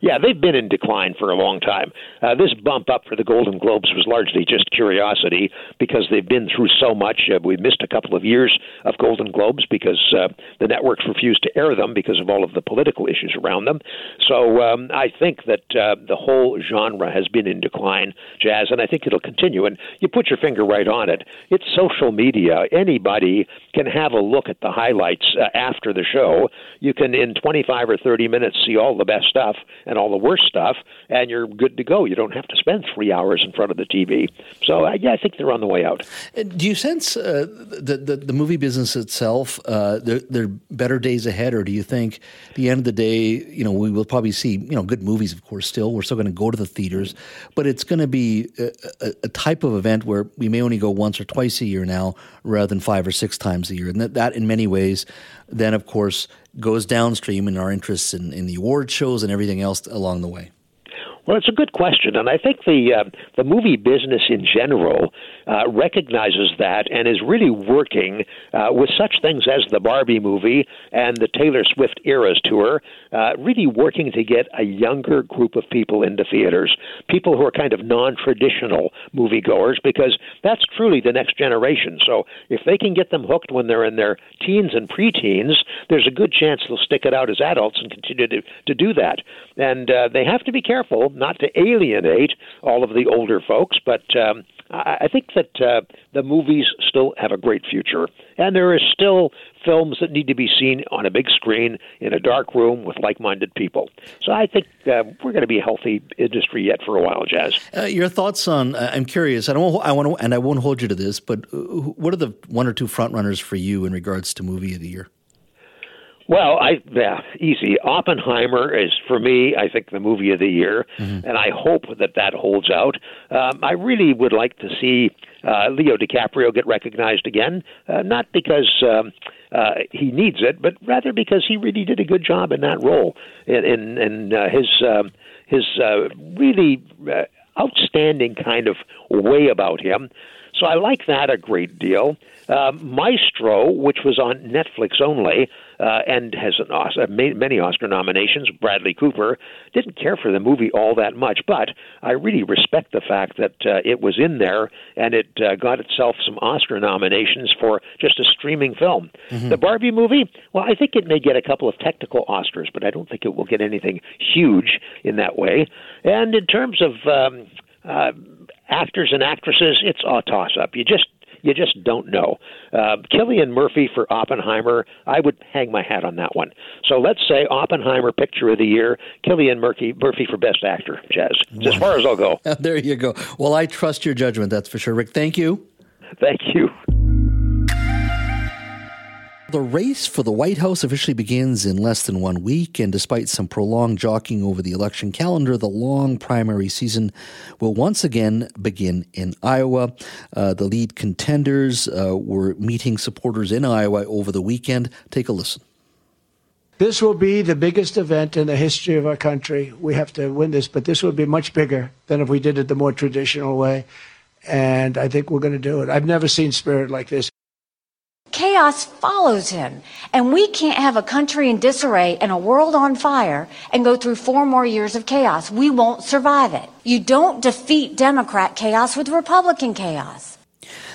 Yeah, they've been in decline for a long time. Uh, this bump up for the Golden Globes was largely just curiosity because they've been through so much. Uh, we missed a couple of years of Golden Globes because uh, the networks refused to air them because of all of the political issues around them. So um, I think that uh, the whole genre has been in decline, Jas, and I think it'll continue. And you put your finger right on it. It's social media. Anybody can have a look at the highlights uh, after the show. You can, in 25 or 30 minutes, see all the best stuff and all the worst stuff, and you're good to go. You don't have to spend three hours in front of the TV. So uh, yeah, I think they're on the way out. Uh, do you sense uh, the, the, the movie business itself? Uh, there, there are better days ahead, or do you think at the end of the day, you know, we will probably see you know good movies, of course. Still, we're still going to go to the theaters, but it's going to be a, a, a, type of event where we may only go once or twice a year now, rather than five or six times a year, and that, that in many ways, then of course goes downstream in our interests in, in the award shows and everything else along the way? Well, it's a good question, and I think the uh, the movie business in general uh, recognizes that and is really working uh, with such things as the Barbie movie and the Taylor Swift Eras tour, uh, really working to get a younger group of people into theaters, people who are kind of non-traditional moviegoers, because that's truly the next generation. So if they can get them hooked when they're in their teens and preteens, there's a good chance they'll stick it out as adults and continue to, to do that. And uh, they have to be careful not to alienate all of the older folks, but um, I think that uh, the movies still have a great future, and there are still films that need to be seen on a big screen in a dark room with like-minded people. So I think uh, we're going to be a healthy industry yet for a while, Jas. Uh, your thoughts on? Uh, I'm curious. I don't. I want to, and I won't hold you to this, but uh, what are the one or two front runners for you in regards to movie of the year? Well, I yeah, easy. Oppenheimer is for me, I think, the movie of the year, mm-hmm. and I hope that that holds out. Um, I really would like to see uh, Leo DiCaprio get recognized again, uh, not because um, uh, he needs it, but rather because he really did a good job in that role, in in, in uh, his uh, his uh, really uh, outstanding kind of way about him. So I like that a great deal. Uh, Maestro, which was on Netflix only, uh, and has an Oscar, many Oscar nominations. Bradley Cooper didn't care for the movie all that much, but I really respect the fact that uh, it was in there and it uh, got itself some Oscar nominations for just a streaming film. Mm-hmm. The Barbie movie, well, I think it may get a couple of technical Oscars, but I don't think it will get anything huge in that way. And in terms of um, uh, actors and actresses, it's a toss up. You just you just don't know. Uh, Cillian Murphy for Oppenheimer, I would hang my hat on that one. So let's say Oppenheimer Picture of the Year, Cillian Murphy, Murphy for Best Actor, Jas. It's as far as I'll go. [laughs] there you go. Well, I trust your judgment, that's for sure. Rick, thank you. Thank you. The race for the White House officially begins in less than one week, and despite some prolonged jockeying over the election calendar, the long primary season will once again begin in Iowa. Uh, the lead contenders uh, were meeting supporters in Iowa over the weekend. Take a listen. This will be the biggest event in the history of our country. We have to win this, but this will be much bigger than if we did it the more traditional way. And I think we're going to do it. I've never seen spirit like this. Chaos follows him. And we can't have a country in disarray and a world on fire and go through four more years of chaos. We won't survive it. You don't defeat Democrat chaos with Republican chaos.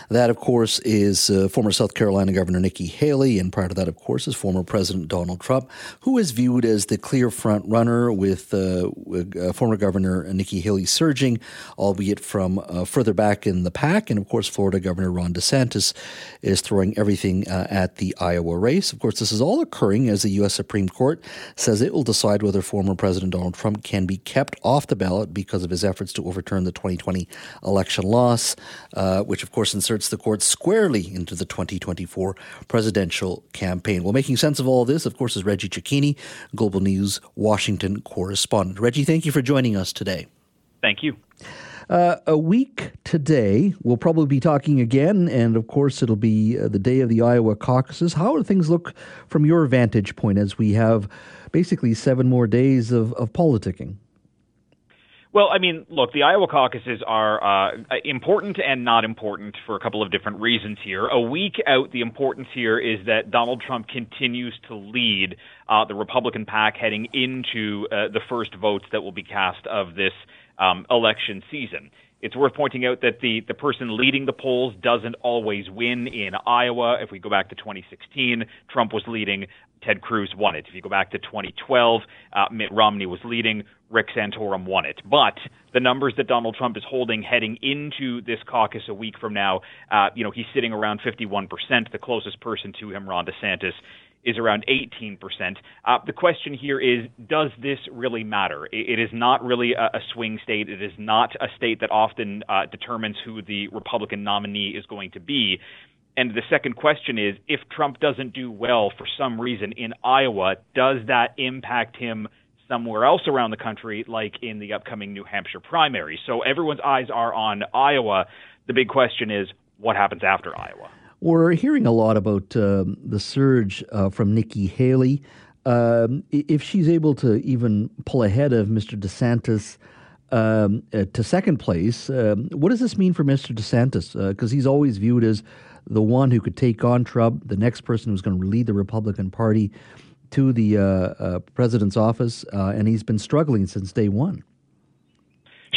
That, of course, is uh, former South Carolina Governor Nikki Haley, and prior to that, of course, is former President Donald Trump, who is viewed as the clear front runner, with uh, uh, former Governor Nikki Haley surging, albeit from uh, further back in the pack. And of course, Florida Governor Ron DeSantis is throwing everything uh, at the Iowa race. Of course, this is all occurring as the U.S. Supreme Court says it will decide whether former President Donald Trump can be kept off the ballot because of his efforts to overturn the 2020 election loss, uh, which, of course, inserts inserts the court squarely into the 2024 presidential campaign. Well, making sense of all of this, of course, is Reggie Cecchini, Global News Washington correspondent. Reggie, thank you for joining us today. Thank you. Uh, a week today, we'll probably be talking again, and of course, it'll be uh, the day of the Iowa caucuses. How do things look from your vantage point as we have basically seven more days of, of politicking? Well, I mean, look, the Iowa caucuses are uh, important and not important for a couple of different reasons here. A week out, the importance here is that Donald Trump continues to lead uh, the Republican pack heading into uh, the first votes that will be cast of this um, election season. It's worth pointing out that the, the person leading the polls doesn't always win in Iowa. If we go back to 2016, Trump was leading, Ted Cruz won it. If you go back to 2012, uh, Mitt Romney was leading, Rick Santorum won it. But the numbers that Donald Trump is holding heading into this caucus a week from now, uh, you know, he's sitting around 51%. The closest person to him, Ron DeSantis, is around 18%. Uh, the question here is does this really matter? it, it is not really a, a, swing state. It is not a state that often uh, determines who the Republican nominee is going to be. And the second question is if Trump doesn't do well for some reason in Iowa, does that impact him? somewhere else around the country, like in the upcoming New Hampshire primary. So everyone's eyes are on Iowa. The big question is what happens after Iowa? We're hearing a lot about um, the surge uh, from Nikki Haley. Um, if she's able to even pull ahead of Mr. DeSantis um, uh, to second place, um, what does this mean for Mr. DeSantis? Because uh, he's always viewed as the one who could take on Trump, the next person who's going to lead the Republican Party to the uh, uh, president's office, uh, and he's been struggling since day one.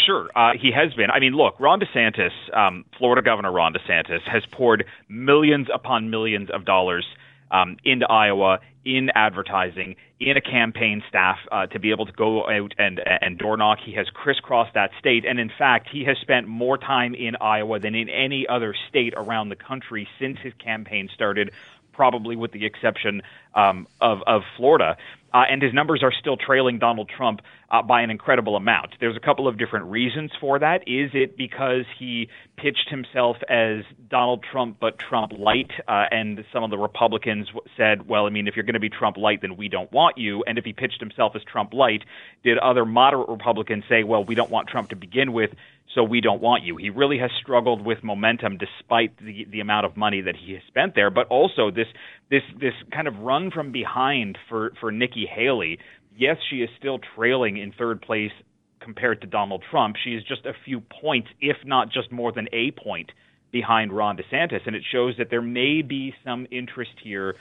Sure, uh, he has been. I mean, look, Ron DeSantis, um, Florida Governor Ron DeSantis, has poured millions upon millions of dollars um, into Iowa in advertising, in a campaign staff uh, to be able to go out and and door knock. He has crisscrossed that state, and in fact, he has spent more time in Iowa than in any other state around the country since his campaign started probably with the exception um, of, of Florida. Uh, and his numbers are still trailing Donald Trump uh, by an incredible amount. There's a couple of different reasons for that. Is it because he pitched himself as Donald Trump but Trump light, uh, and some of the Republicans said, "Well, I mean, if you're going to be Trump light, then we don't want you." And if he pitched himself as Trump light, did other moderate Republicans say, "Well, we don't want Trump to begin with"? So we don't want you. He really has struggled with momentum despite the the amount of money that he has spent there, but also this this this kind of run from behind for for Nikki Haley. Yes, she is still trailing in third place compared to Donald Trump. She is just a few points, if not just more than a point behind Ron DeSantis, and it shows that there may be some interest here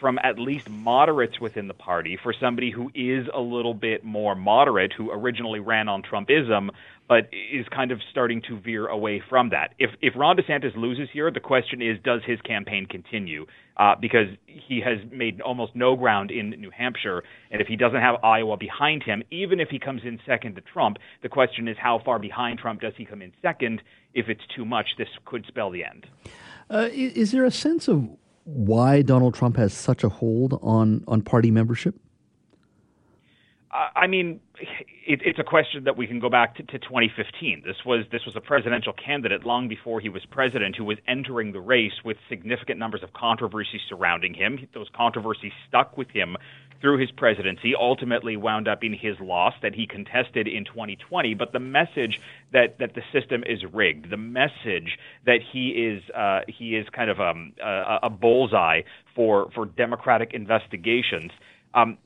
from at least moderates within the party for somebody who is a little bit more moderate, who originally ran on Trumpism, but is kind of starting to veer away from that. If if Ron DeSantis loses here, the question is, does his campaign continue? Uh, because he has made almost no ground in New Hampshire, and if he doesn't have Iowa behind him, even if he comes in second to Trump, the question is, how far behind Trump does he come in second? If it's too much, this could spell the end. Uh, is there a sense of why Donald Trump has such a hold on on party membership? I mean, it, it's a question that we can go back to, to 2015. This was this was a presidential candidate long before he was president who was entering the race with significant numbers of controversies surrounding him. Those controversies stuck with him through his presidency. Ultimately, wound up in his loss that he contested in 2020. But the message that that the system is rigged, the message that he is uh, he is kind of um, a, a bullseye for for Democratic investigations. Um,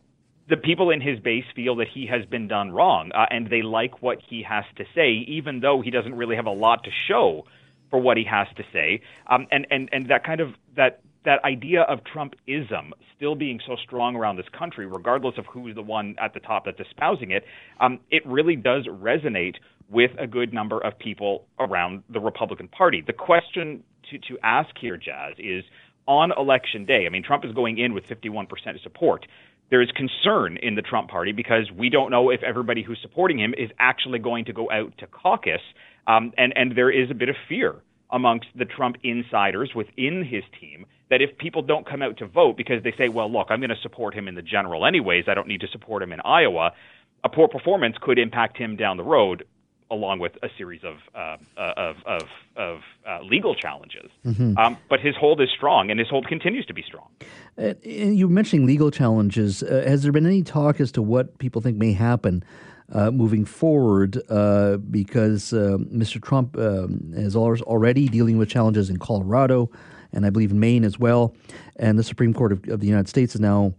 the people in his base feel that he has been done wrong, uh, and they like what he has to say, even though he doesn't really have a lot to show for what he has to say. Um, and and and that kind of that that idea of Trumpism still being so strong around this country, regardless of who's the one at the top that's espousing it, um, it really does resonate with a good number of people around the Republican Party. The question to to ask here, Jas, is on election day. I mean, Trump is going in with 51% support there is concern in the Trump party because we don't know if everybody who's supporting him is actually going to go out to caucus, um, and and there is a bit of fear amongst the Trump insiders within his team that if people don't come out to vote because they say, well, look, I'm going to support him in the general anyways, I don't need to support him in Iowa, a poor performance could impact him down the road along with a series of uh, of of, of uh, legal challenges. Mm-hmm. Um, but his hold is strong, and his hold continues to be strong. Uh, you mentioning legal challenges. Uh, has there been any talk as to what people think may happen? Uh, moving forward, uh, because Mr. Trump um, is already dealing with challenges in Colorado and I believe in Maine as well. And the Supreme Court of, of the United States is now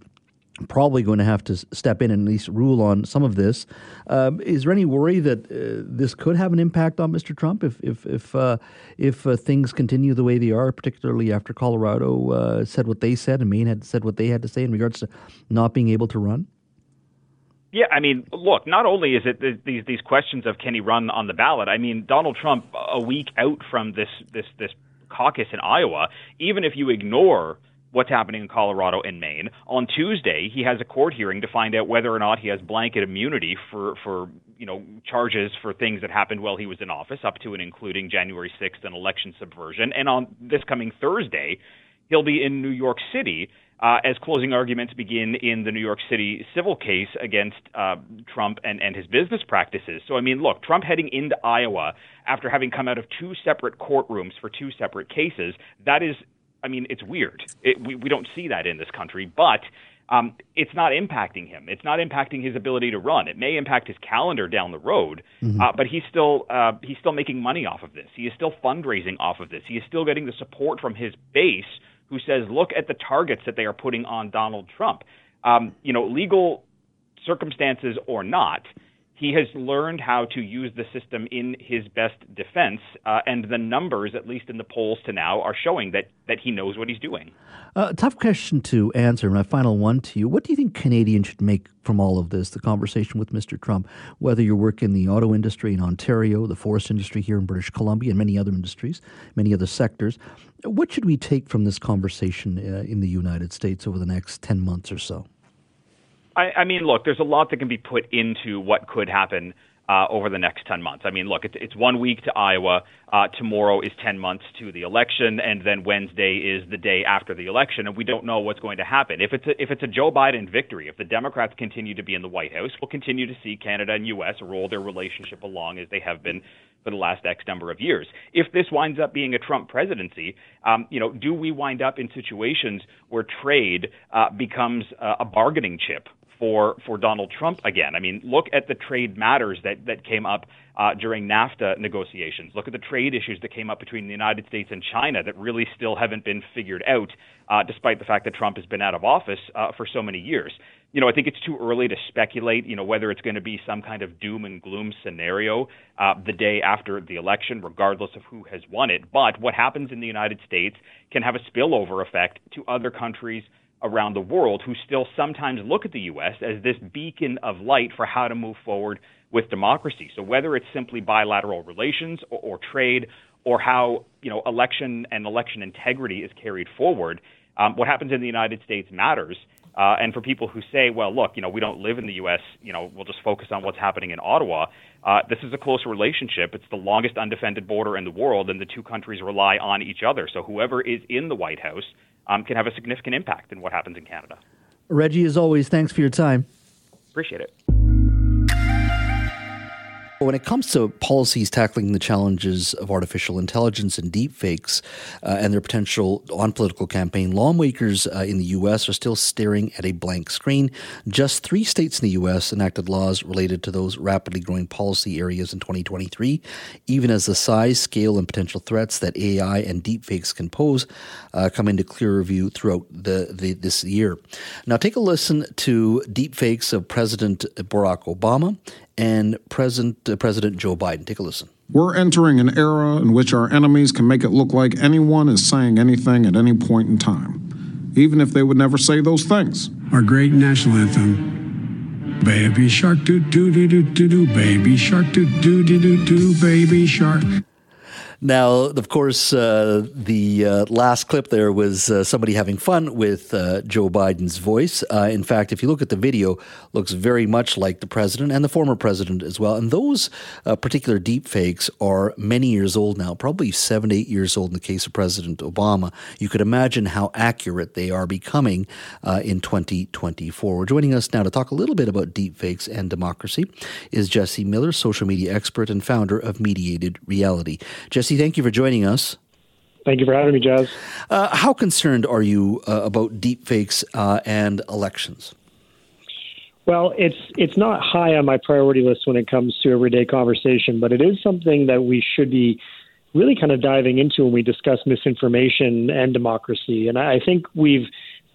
probably going to have to step in and at least rule on some of this. Um, is there any worry that uh, this could have an impact on Mr. Trump if if if uh, if uh, things continue the way they are, particularly after Colorado uh, said what they said and Maine had said what they had to say in regards to not being able to run? Yeah, I mean, look. Not only is it these these questions of can he run on the ballot. I mean, Donald Trump a week out from this this this caucus in Iowa, even if you ignore what's happening in Colorado and Maine. On Tuesday, he has a court hearing to find out whether or not he has blanket immunity for for you know charges for things that happened while he was in office, up to and including January 6th and election subversion. And on this coming Thursday, he'll be in New York City uh, as closing arguments begin in the New York City civil case against uh, Trump and, and his business practices. So, I mean, look, Trump heading into Iowa after having come out of two separate courtrooms for two separate cases, that is I mean, it's weird. It, we, we don't see that in this country, but um, it's not impacting him. It's not impacting his ability to run. It may impact his calendar down the road, mm-hmm. uh, but he's still uh, he's still making money off of this. He is still fundraising off of this. He is still getting the support from his base, who says, "Look at the targets that they are putting on Donald Trump." Um, you know, legal circumstances or not, he has learned how to use the system in his best defense, uh, and the numbers, at least in the polls to now, are showing that that he knows what he's doing. Uh, tough question to answer. My final one to you: What do you think Canadians should make from all of this? The conversation with Mr. Trump, whether you work in the auto industry in Ontario, the forest industry here in British Columbia, and many other industries, many other sectors. What should we take from this conversation uh, in the United States over the next ten months or so? I, I mean, look, there's a lot that can be put into what could happen uh, over the next 10 months. I mean, look, it's, it's one week to Iowa. Uh, tomorrow is 10 months to the election, and then Wednesday is the day after the election, and we don't know what's going to happen. If it's a, if it's a Joe Biden victory, if the Democrats continue to be in the White House, we'll continue to see Canada and U.S. roll their relationship along as they have been for the last X number of years. If this winds up being a Trump presidency, um, you know, do we wind up in situations where trade uh, becomes uh, a bargaining chip for for Donald Trump again. I mean, look at the trade matters that that came up uh, during NAFTA negotiations. Look at the trade issues that came up between the United States and China that really still haven't been figured out, uh, despite the fact that Trump has been out of office uh, for so many years. You know, I think it's too early to speculate. You know, whether it's going to be some kind of doom and gloom scenario uh, the day after the election, regardless of who has won it. But what happens in the United States can have a spillover effect to other countries around the world who still sometimes look at the U.S. as this beacon of light for how to move forward with democracy. So whether it's simply bilateral relations or, or trade or how you know election and election integrity is carried forward, um, what happens in the United States matters. Uh, and for people who say, well, look, you know, we don't live in the U.S., you know, we'll just focus on what's happening in Ottawa. Uh, this is a close relationship. It's the longest undefended border in the world, and the two countries rely on each other. So whoever is in the White House um, can have a significant impact in what happens in Canada. Reggie, as always, thanks for your time. Appreciate it. When it comes to policies tackling the challenges of artificial intelligence and deepfakes uh, and their potential on political campaign, lawmakers uh, in the U.S. are still staring at a blank screen. Just three states in the U.S. enacted laws related to those rapidly growing policy areas in 2023, even as the size, scale, and potential threats that AI and deepfakes can pose uh, come into clearer view throughout the, the, this year. Now, take a listen to deepfakes of President Barack Obama and President, uh, President Joe Biden. Take a listen. We're entering an era in which our enemies can make it look like anyone is saying anything at any point in time, even if they would never say those things. Our great national anthem, Baby Shark, doo doo doo doo doo doo, Baby Shark, doo doo doo doo doo, Baby Shark. Now, of course, uh, the uh, last clip there was uh, somebody having fun with uh, Joe Biden's voice. Uh, in fact, if you look at the video, looks very much like the president and the former president as well. And those uh, particular deep fakes are many years old now, probably seven, eight years old in the case of President Obama. You could imagine how accurate they are becoming in 2024. We're joining us now to talk a little bit about deep fakes and democracy is Jesse Miller, social media expert and founder of Mediated Reality. Jesse, Jesse, thank you for joining us. Thank you for having me, Jas. Uh, how concerned are you uh, about deepfakes uh, and elections? Well, it's it's not high on my priority list when it comes to everyday conversation, but it is something that we should be really kind of diving into when we discuss misinformation and democracy. And I think we've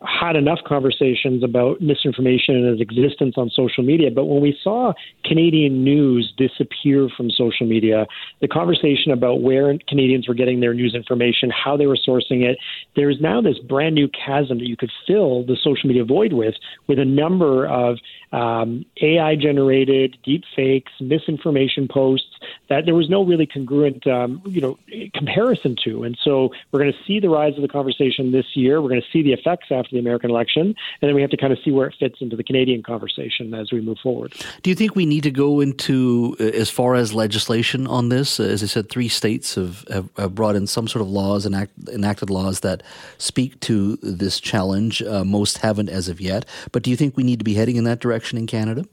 had enough conversations about misinformation and its existence on social media. But when we saw Canadian news disappear from social media, the conversation about where Canadians were getting their news information, how they were sourcing it, there's now this brand new chasm that you could fill the social media void with, with a number of um, AI generated deep fakes, misinformation posts that there was no really congruent, um, you know, comparison to. And so we're going to see the rise of the conversation this year. We're going to see the effects after the American election, and then we have to kind of see where it fits into the Canadian conversation as we move forward. Do you think we need to go into uh, as far as legislation on this? Uh, as I said, three states have, have, have brought in some sort of laws and act, enacted laws that speak to this challenge. Uh, most haven't as of yet. But do you think we need to be heading in that direction in Canada?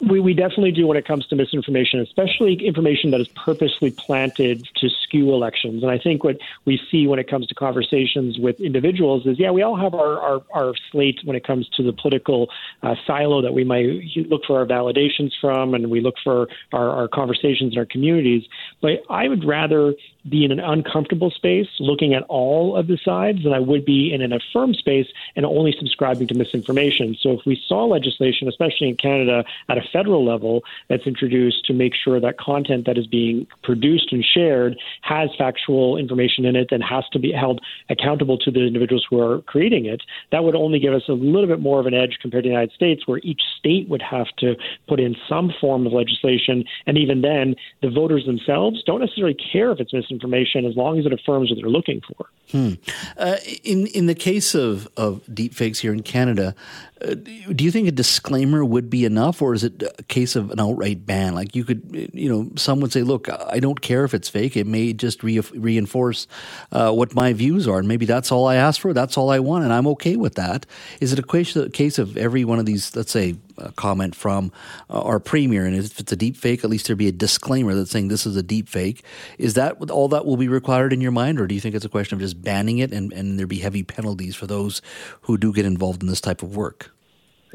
We, we definitely do when it comes to misinformation, especially information that is purposely planted to skew elections. And I think what we see when it comes to conversations with individuals is, yeah, we all have our, our, our slate when it comes to the political uh, silo that we might look for our validations from, and we look for our, our conversations in our communities. But I would rather be in an uncomfortable space looking at all of the sides than I would be in an affirmed space and only subscribing to misinformation. So if we saw legislation, especially in Canada, at a federal level that's introduced to make sure that content that is being produced and shared has factual information in it and has to be held accountable to the individuals who are creating it, that would only give us a little bit more of an edge compared to the United States, where each state would have to put in some form of legislation. And even then, the voters themselves don't necessarily care if it's misinformation as long as it affirms what they're looking for. Hmm. Uh, in in the case of of deepfakes here in Canada, do you think a disclaimer would be enough, or is it a case of an outright ban? Like you could, you know, some would say, "Look, I don't care if it's fake. It may just re- reinforce uh, what my views are, and maybe that's all I ask for. That's all I want, and I'm okay with that." Is it a case of every one of these, let's say, comment from uh, our premier, and if it's a deep fake, at least there be a disclaimer that's saying this is a deep fake. Is that all that will be required in your mind, or do you think it's a question of just banning it and, and there be heavy penalties for those who do get involved in this type of work?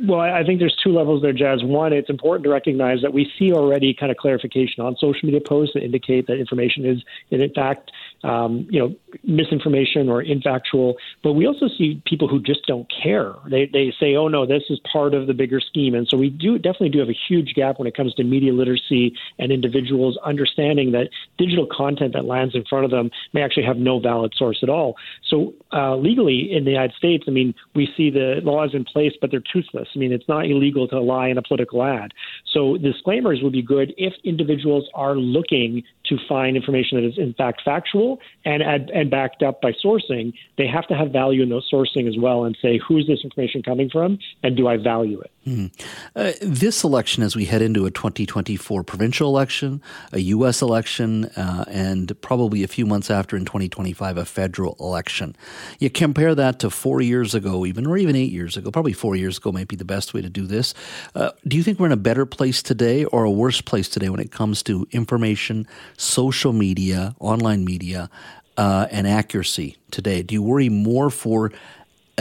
Well, I think there's two levels there, Jas. One, it's important to recognize that we see already kind of clarification on social media posts that indicate that information is, in fact, um, you know, misinformation or infactual. But we also see people who just don't care. They they say, oh no, this is part of the bigger scheme. And so we do definitely do have a huge gap when it comes to media literacy and individuals understanding that digital content that lands in front of them may actually have no valid source at all. So uh, legally in the United States, I mean, we see the laws in place, but they're toothless. I mean, it's not illegal to lie in a political ad. So disclaimers would be good if individuals are looking to find information that is in fact factual and and backed up by sourcing. They have to have value in those sourcing as well, and say who is this information coming from, and do I value it? Mm-hmm. Uh, this election, as we head into a 2024 provincial election, a U.S. election, uh, and probably a few months after in 2025 a federal election, you compare that to four years ago, even or even eight years ago. Probably four years ago might be the best way to do this. Uh, do you think we're in a better place today or a worse place today when it comes to information, social media, online media, uh, and accuracy today? Do you worry more for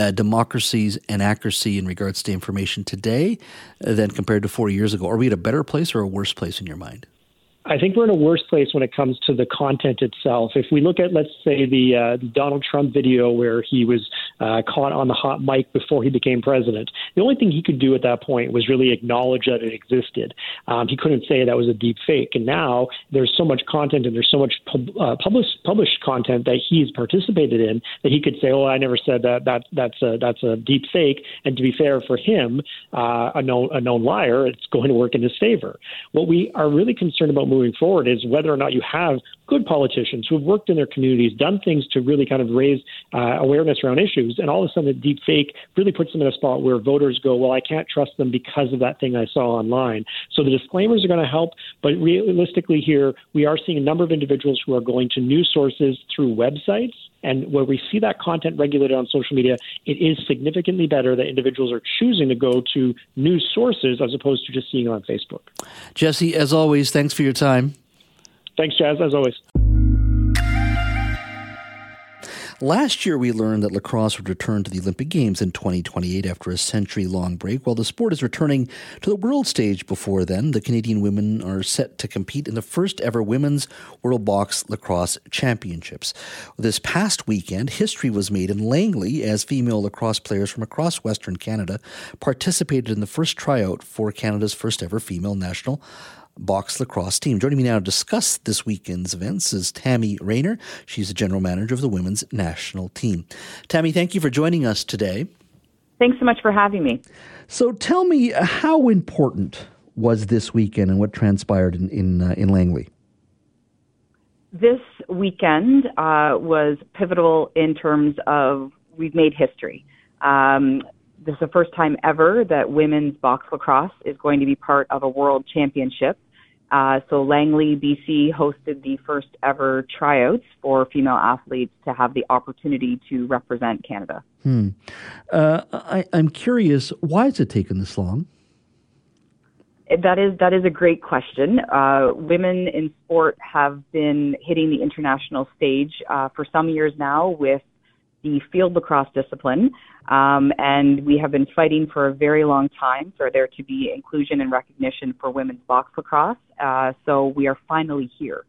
uh, democracies and accuracy in regards to information today than compared to four years ago? Are we at a better place or a worse place in your mind? I think we're in a worse place when it comes to the content itself. If we look at, let's say, the, uh, Donald Trump video where he was uh, caught on the hot mic before he became president, the only thing he could do at that point was really acknowledge that it existed. Um, he couldn't say that was a deep fake. And now there's so much content and there's so much pub- uh, published published content that he's participated in that he could say, "Oh, I never said that. That that's a that's a deep fake." And to be fair for him, uh, a known a known liar, it's going to work in his favor. What we are really concerned about moving forward is whether or not you have good politicians who have worked in their communities, done things to really kind of raise uh, awareness around issues, and all of a sudden, a deep fake really puts them in a spot where voters go, "Well, I can't trust them because of that thing I saw online." So the disclaimers are going to help, but realistically, here we are seeing a number of individuals who are going to news sources through websites. And where we see that content regulated on social media, it is significantly better that individuals are choosing to go to news sources as opposed to just seeing it on Facebook. Jesse, as always, thanks for your time. Thanks, Jas, as always. Last year, we learned that lacrosse would return to the Olympic Games in 2028 after a century long break. While the sport is returning to the world stage before then, the Canadian women are set to compete in the first ever Women's World Box Lacrosse Championships. This past weekend, history was made in Langley as female lacrosse players from across Western Canada participated in the first tryout for Canada's first ever female national box lacrosse team. Joining me now to discuss this weekend's events is Tami Rayner. She's the general manager of the women's national team. Tammy, thank you for joining us today. Thanks so much for having me. So tell me, how important was this weekend and what transpired in in, uh, in Langley? This weekend uh, was pivotal in terms of we've made history. Um, this is the first time ever that women's box lacrosse is going to be part of a world championship. Uh, so Langley, BC hosted the first ever tryouts for female athletes to have the opportunity to represent Canada. Hmm. Uh, I, I'm curious, why has it taken this long? That is that is a great question. Uh, women in sport have been hitting the international stage uh, for some years now with the field lacrosse discipline. Um, and we have been fighting for a very long time for there to be inclusion and recognition for women's box lacrosse. Uh, so we are finally here.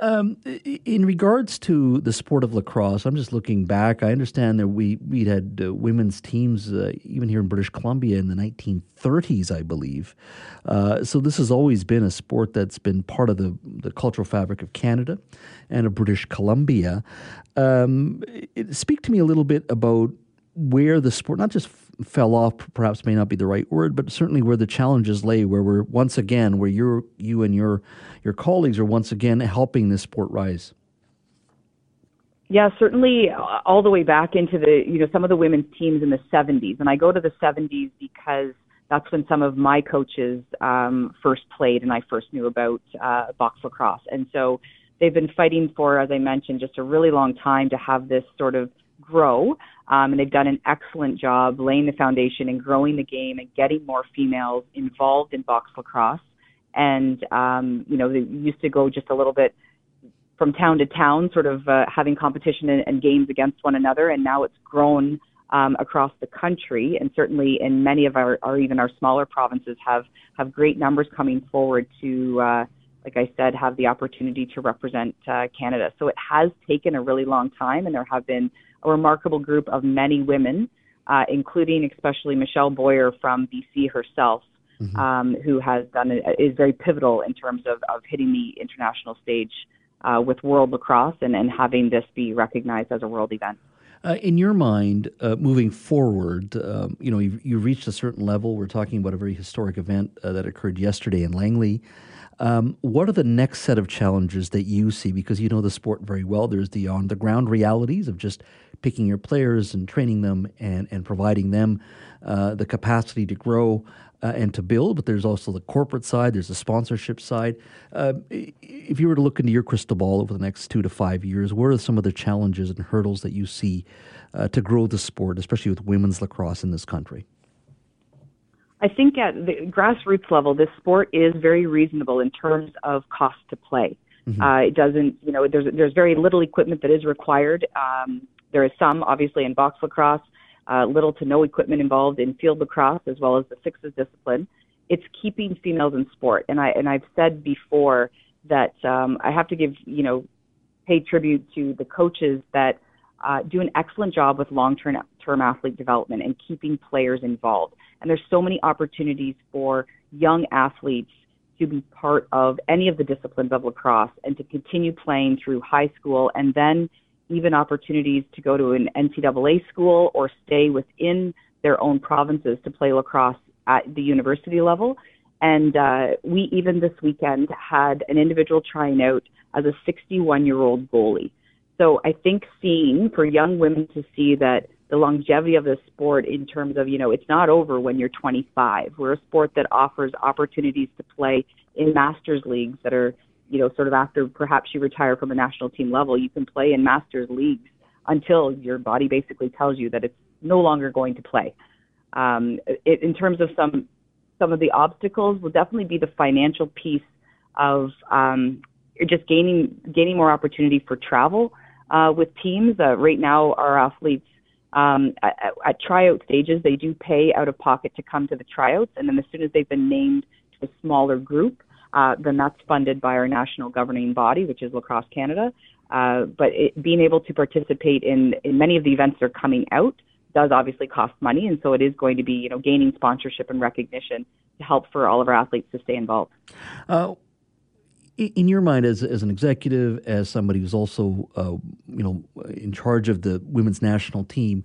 Um, in regards to the sport of lacrosse, I'm just looking back. I understand that we we had uh, women's teams uh, even here in British Columbia in the 1930s, I believe. Uh, so this has always been a sport that's been part of the the cultural fabric of Canada and of British Columbia. Um, it, speak to me a little bit about where the sport not just fell off perhaps may not be the right word but certainly where the challenges lay where we're once again where you you and your your colleagues are once again helping this sport rise. Yeah certainly uh, all the way back into the you know some of the women's teams in the 70s and i go to the 70s because that's when some of my coaches um, first played and i first knew about uh, box lacrosse. And so they've been fighting for as i mentioned just a really long time to have this sort of grow. Um, and they've done an excellent job laying the foundation and growing the game and getting more females involved in box lacrosse. And, um, you know, they used to go just a little bit from town to town, sort of uh, having competition and, and games against one another. And now it's grown um, across the country, and certainly in many of our, our even our smaller provinces have have great numbers coming forward to uh, like I said, have the opportunity to represent uh, Canada. So it has taken a really long time, and there have been a remarkable group of many women, uh, including especially Michelle Boyer from BC herself, mm-hmm. um, who has done is very pivotal in terms of, of hitting the international stage uh, with World Lacrosse and, and having this be recognized as a world event. Uh, in your mind, uh, moving forward, um, you know, you've, you've, reached a certain level. We're talking about a very historic event uh, that occurred yesterday in Langley. Um, what are the next set of challenges that you see? Because you know the sport very well. There's the on the ground realities of just picking your players and training them and, and providing them uh, the capacity to grow uh, and to build, but there's also the corporate side, there's the sponsorship side. Uh, if you were to look into your crystal ball over the next two to five years, what are some of the challenges and hurdles that you see uh, to grow the sport, especially with women's lacrosse in this country? I think at the grassroots level, this sport is very reasonable in terms of cost to play. Mm-hmm. Uh, it doesn't, you know, there's there's very little equipment that is required. Um, there is some, obviously, in box lacrosse uh, little to no equipment involved in field lacrosse as well as the sixes discipline. It's keeping females in sport, and I and I've said before that um, I have to give you know pay tribute to the coaches that uh, do an excellent job with long-term term athlete development and keeping players involved. And there's so many opportunities for young athletes to be part of any of the disciplines of lacrosse and to continue playing through high school and then even opportunities to go to an NCAA school or stay within their own provinces to play lacrosse at the university level. And uh, we even this weekend had an individual trying out as a 61 year old goalie. So I think seeing for young women to see that the longevity of the sport in terms of, you know, it's not over when you're 25. We're a sport that offers opportunities to play in masters leagues that are you know, sort of after perhaps you retire from a national team level, you can play in masters leagues until your body basically tells you that it's no longer going to play. Um, it, in terms of some some of the obstacles, will definitely be the financial piece of um, just gaining gaining more opportunity for travel uh, with teams. Uh, right now, our athletes um, at, at tryout stages they do pay out of pocket to come to the tryouts, and then as soon as they've been named to a smaller group, uh, then that's funded by our national governing body, which is Lacrosse Canada. Uh, but it, being able to participate in, in many of the events that are coming out does obviously cost money, and so it is going to be you know gaining sponsorship and recognition to help for all of our athletes to stay involved. Uh, in your mind, as as an executive, as somebody who's also uh, you know in charge of the women's national team,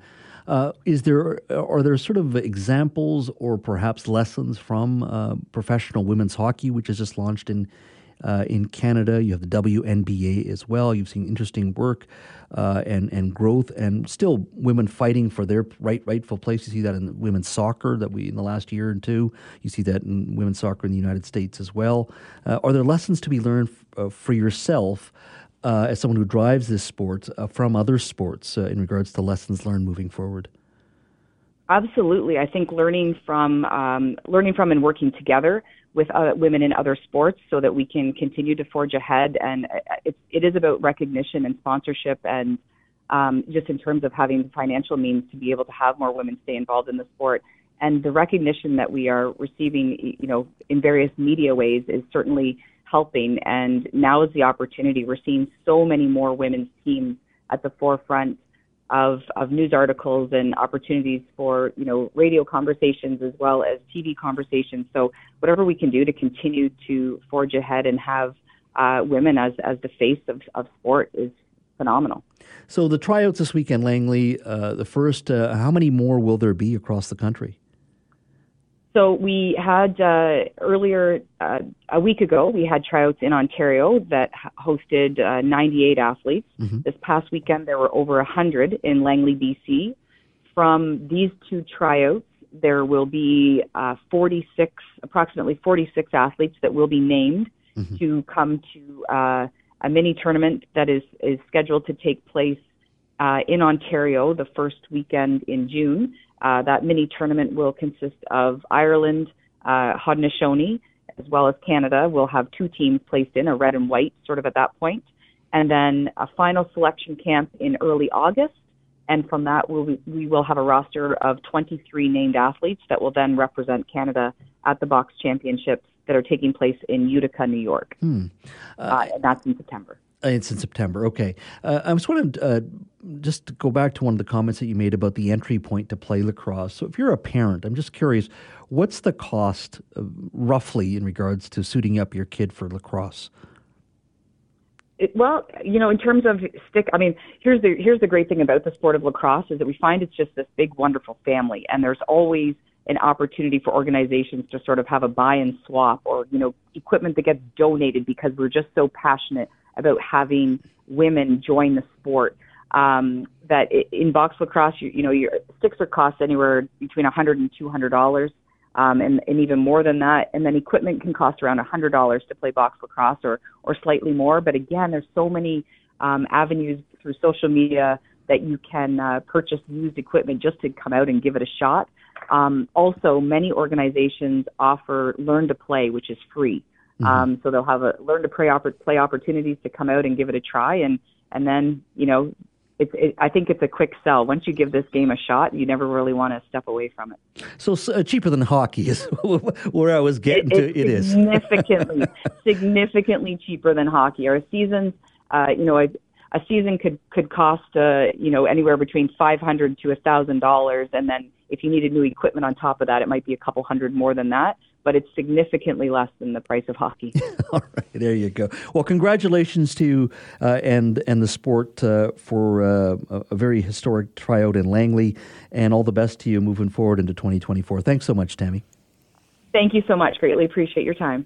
uh, is there are there sort of examples or perhaps lessons from uh, professional women's hockey, which has just launched in uh, in Canada? You have the WNBA as well. You've seen interesting work uh, and and growth, and still women fighting for their right rightful place. You see that in women's soccer that we in the last year and two. You see that in women's soccer in the United States as well. Uh, are there lessons to be learned f- uh, for yourself? Uh, as someone who drives this sport uh, from other sports uh, in regards to lessons learned moving forward? Absolutely, I think learning from um, learning from and working together with women in other sports so that we can continue to forge ahead. And uh, it, it is about recognition and sponsorship, and um, just in terms of having the financial means to be able to have more women stay involved in the sport. And the recognition that we are receiving, you know, in various media ways is certainly helping. And now is the opportunity. We're seeing so many more women's teams at the forefront of, of news articles and opportunities for, you know, radio conversations as well as TV conversations. So whatever we can do to continue to forge ahead and have uh, women as, as the face of, of sport is phenomenal. So the tryouts this weekend, Langley, uh, the first, uh, how many more will there be across the country? So we had uh, earlier uh, a week ago we had tryouts in Ontario that hosted uh, 98 athletes. Mm-hmm. This past weekend there were over 100 in Langley, BC. From these two tryouts, there will be uh, 46, approximately 46 athletes that will be named mm-hmm. to come to uh, a mini tournament that is is scheduled to take place uh, in Ontario the first weekend in June. Uh, that mini tournament will consist of Ireland, uh, Haudenosaunee, as well as Canada. We'll have two teams placed in, a red and white, sort of at that point, and then a final selection camp in early August. And from that, we'll, we will have a roster of 23 named athletes that will then represent Canada at the box championships that are taking place in Utica, New York. Hmm. Uh, and that's in September. It's in September. Okay. Uh, I just wanted uh, just to go back to one of the comments that you made about the entry point to play lacrosse. So, if you're a parent, I'm just curious, what's the cost uh, roughly in regards to suiting up your kid for lacrosse? It, well, you know, in terms of stick, I mean, here's the here's the great thing about the sport of lacrosse is that we find it's just this big, wonderful family, and there's always an opportunity for organizations to sort of have a buy and swap, or you know, equipment that gets donated because we're just so passionate about having women join the sport. Um, that in box lacrosse, you, you know, your sticks are cost anywhere between a hundred and two hundred dollars um, and, and even more than that. And then equipment can cost around $100 to play box lacrosse or, or slightly more. But again, there's so many um, avenues through social media that you can uh, purchase used equipment just to come out and give it a shot. Um, also, many organizations offer Learn to Play, which is free. Mm-hmm. Um, so they'll have a Learn to Play, play opportunities to come out and give it a try, and and then you know it's, it, I think it's a quick sell. Once you give this game a shot, you never really want to step away from it. So uh, cheaper than hockey is [laughs] where I was getting it, to. It is significantly, [laughs] significantly cheaper than hockey. Our seasons, uh, you know, a, a season could could cost, uh, you know, anywhere between five hundred to a thousand dollars, and then if you needed new equipment on top of that, it might be a couple hundred more than that but it's significantly less than the price of hockey. [laughs] All right, there you go. Well, congratulations to you uh, and and the sport uh, for uh, a very historic tryout in Langley, and all the best to you moving forward into 2024. Thanks so much, Tami. Thank you so much. Greatly appreciate your time.